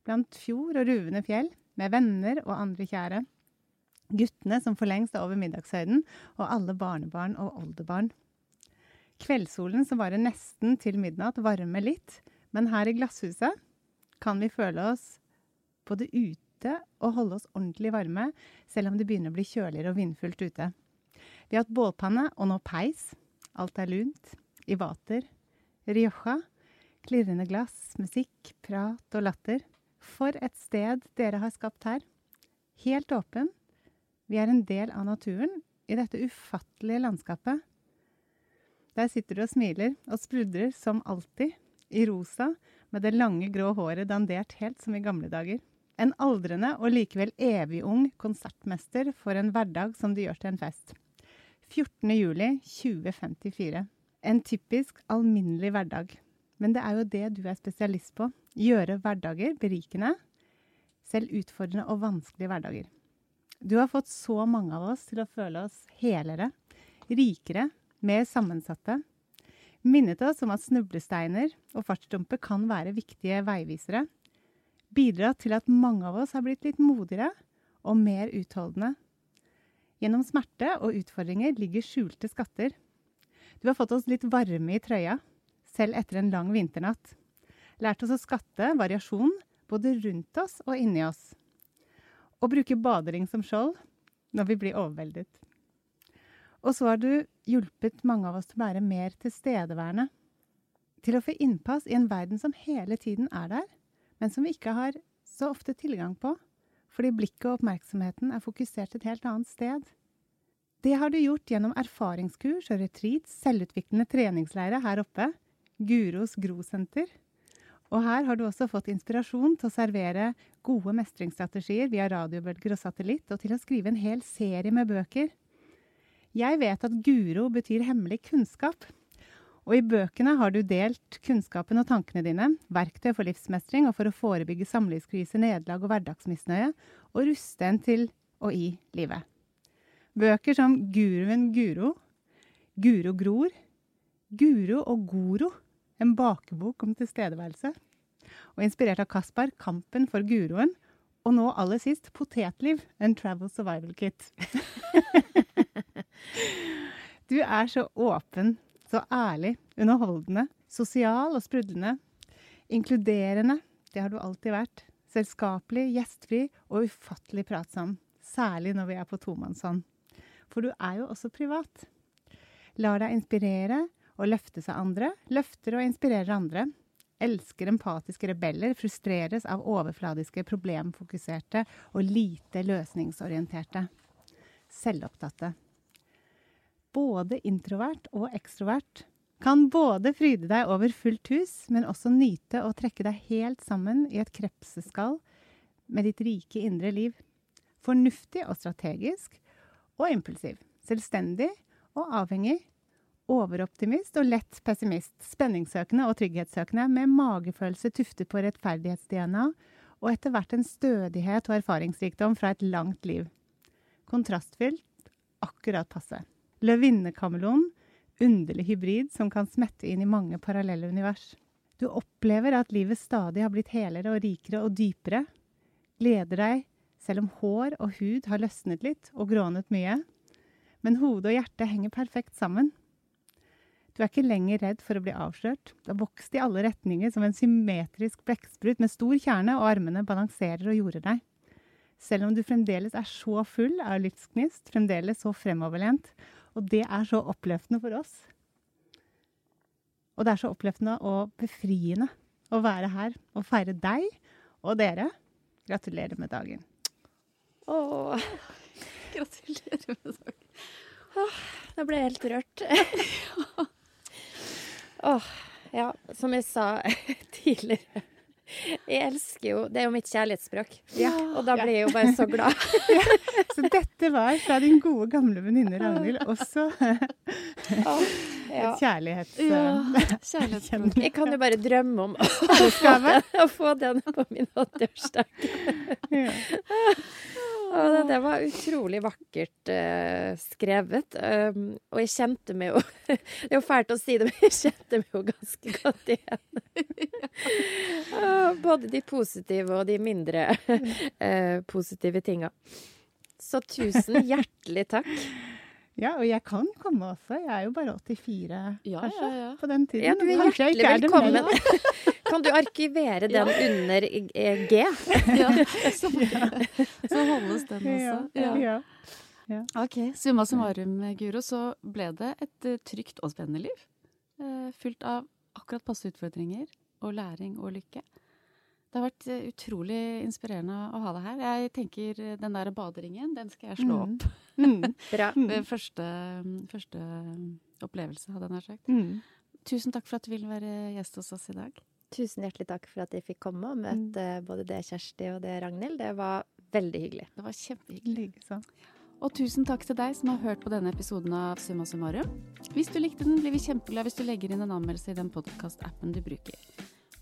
Blant fjord og ruvende fjell, med venner og andre kjære. Guttene som for lengst er over middagshøyden, og alle barnebarn og oldebarn. Kveldssolen som varer nesten til midnatt, varmer litt, men her i glasshuset kan vi føle oss både ute og holde oss ordentlig varme, selv om det begynner å bli kjøligere og vindfullt ute. Vi har hatt bålpanne og nå peis. Alt er lunt. I vater. Rioja. Klirrende glass, musikk, prat og latter. For et sted dere har skapt her. Helt åpen. Vi er en del av naturen i dette ufattelige landskapet. Der sitter du og smiler og sprudrer som alltid, i rosa, med det lange, grå håret dandert helt som i gamle dager. En aldrende og likevel evig ung konsertmester for en hverdag som du gjør til en fest. 14. juli 2054. En typisk alminnelig hverdag. Men det er jo det du er spesialist på. Gjøre hverdager berikende. selv utfordrende og vanskelige hverdager. Du har fått så mange av oss til å føle oss helere, rikere, mer sammensatte. Minnet oss om at snublesteiner og fartsdumper kan være viktige veivisere. Bidratt til at mange av oss har blitt litt modigere og mer utholdende. Gjennom smerte og utfordringer ligger skjulte skatter. Du har fått oss litt varme i trøya, selv etter en lang vinternatt. Lært oss å skatte variasjon både rundt oss og inni oss. Og bruke badering som skjold når vi blir overveldet. Og så har du hjulpet mange av oss til å være mer tilstedeværende. Til å få innpass i en verden som hele tiden er der, men som vi ikke har så ofte tilgang på, fordi blikket og oppmerksomheten er fokusert et helt annet sted. Det har du gjort gjennom erfaringskurs og retreats, selvutviklende treningsleire her oppe, Guros Grosenter. Og her har du også fått inspirasjon til å servere gode mestringsstrategier via radiobølger og satellitt, og til å skrive en hel serie med bøker. Jeg vet at Guro betyr hemmelig kunnskap. Og i bøkene har du delt kunnskapen og tankene dine, verktøy for livsmestring og for å forebygge samlivskrise, nederlag og hverdagsmisnøye, og ruste en til og i livet. Bøker som Guruen Guro, Guro gror, Guro og Goro en bakebok om tilstedeværelse. Og inspirert av Kaspar, Kampen for guroen. Og nå aller sist Potetliv, en travel survival kit. du er så åpen, så ærlig, underholdende, sosial og sprudlende. Inkluderende, det har du alltid vært. Selskapelig, gjestfri og ufattelig pratsom. Særlig når vi er på tomannshånd. For du er jo også privat. Lar deg inspirere og løfte seg andre, løfter og inspirerer andre. Elsker empatiske rebeller, frustreres av overfladiske, problemfokuserte og lite løsningsorienterte. Selvopptatte. Både introvert og ekstrovert. Kan både fryde deg over fullt hus, men også nyte å trekke deg helt sammen i et krepseskall med ditt rike indre liv. Fornuftig og strategisk, og impulsiv. Selvstendig og avhengig overoptimist og lett pessimist. Spenningssøkende og trygghetssøkende, med magefølelse tuftet på rettferdighets-DNA, og etter hvert en stødighet og erfaringsrikdom fra et langt liv. Kontrastfylt, akkurat passe. Løvinnekameleon, underlig hybrid som kan smette inn i mange parallelle univers. Du opplever at livet stadig har blitt helere og rikere og dypere. Gleder deg selv om hår og hud har løsnet litt og grånet mye. Men hode og hjerte henger perfekt sammen. Du er ikke lenger redd for å bli avslørt. Du har vokst i alle retninger som en symmetrisk blekksprut med stor kjerne, og armene balanserer og jorder deg. Selv om du fremdeles er så full av livsgnist, fremdeles så fremoverlent. Og det er så oppløftende for oss. Og det er så oppløftende og befriende å være her og feire deg og dere. Gratulerer med dagen. Å, Gratulerer med dagen. Åh, da ble jeg helt rørt. Åh, ja, som jeg sa tidligere. Jeg elsker jo Det er jo mitt kjærlighetsspråk. Ja. Og da blir jeg jo bare så glad. Så dette var fra din gode, gamle venninne Ragnhild også oh, ja. et kjærlighets... Ja, kjærlighetsspråk. Jeg kan jo bare drømme om å få den, å få den på min 80-årsdag. Og det, det var utrolig vakkert uh, skrevet. Um, og jeg kjente meg jo Det er jo fælt å si det, men jeg kjente meg jo ganske godt igjen. uh, både de positive og de mindre uh, positive tinga. Så tusen hjertelig takk. Ja, og jeg kan komme også. Jeg er jo bare 84, Ja, kanskje, ja, ja. på den tiden. Ja, du er hjertelig er velkommen. Kan du arkivere den under eh, G? ja. Så, så holdes den også. Ja, Ja. Ok, Summa summarum, Guro, så ble det et eh, trygt og spennende liv. eh, Fylt av akkurat passe utfordringer og læring og lykke. Det har vært utrolig inspirerende å ha deg her. Jeg tenker den der baderingen, den skal jeg slå Mm. opp Mm. Bra. ved første, første opplevelse, hadde jeg nær sagt. Mm. Tusen takk for at du ville være gjest hos oss i dag. Tusen hjertelig takk for at jeg fikk komme og møte både det Kjersti og det Ragnhild. Det var veldig hyggelig. Det var kjempehyggelig. Liksom. Og tusen takk til deg som har hørt på denne episoden av Summa summarum. Hvis du likte den, blir vi kjempeglade hvis du legger inn en anmeldelse i den podkast-appen du bruker.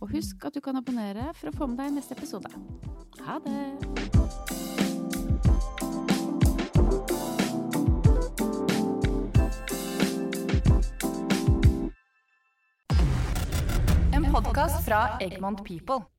Og husk at du kan abonnere for å få med deg neste episode. Ha det! Podkast fra Egmont People.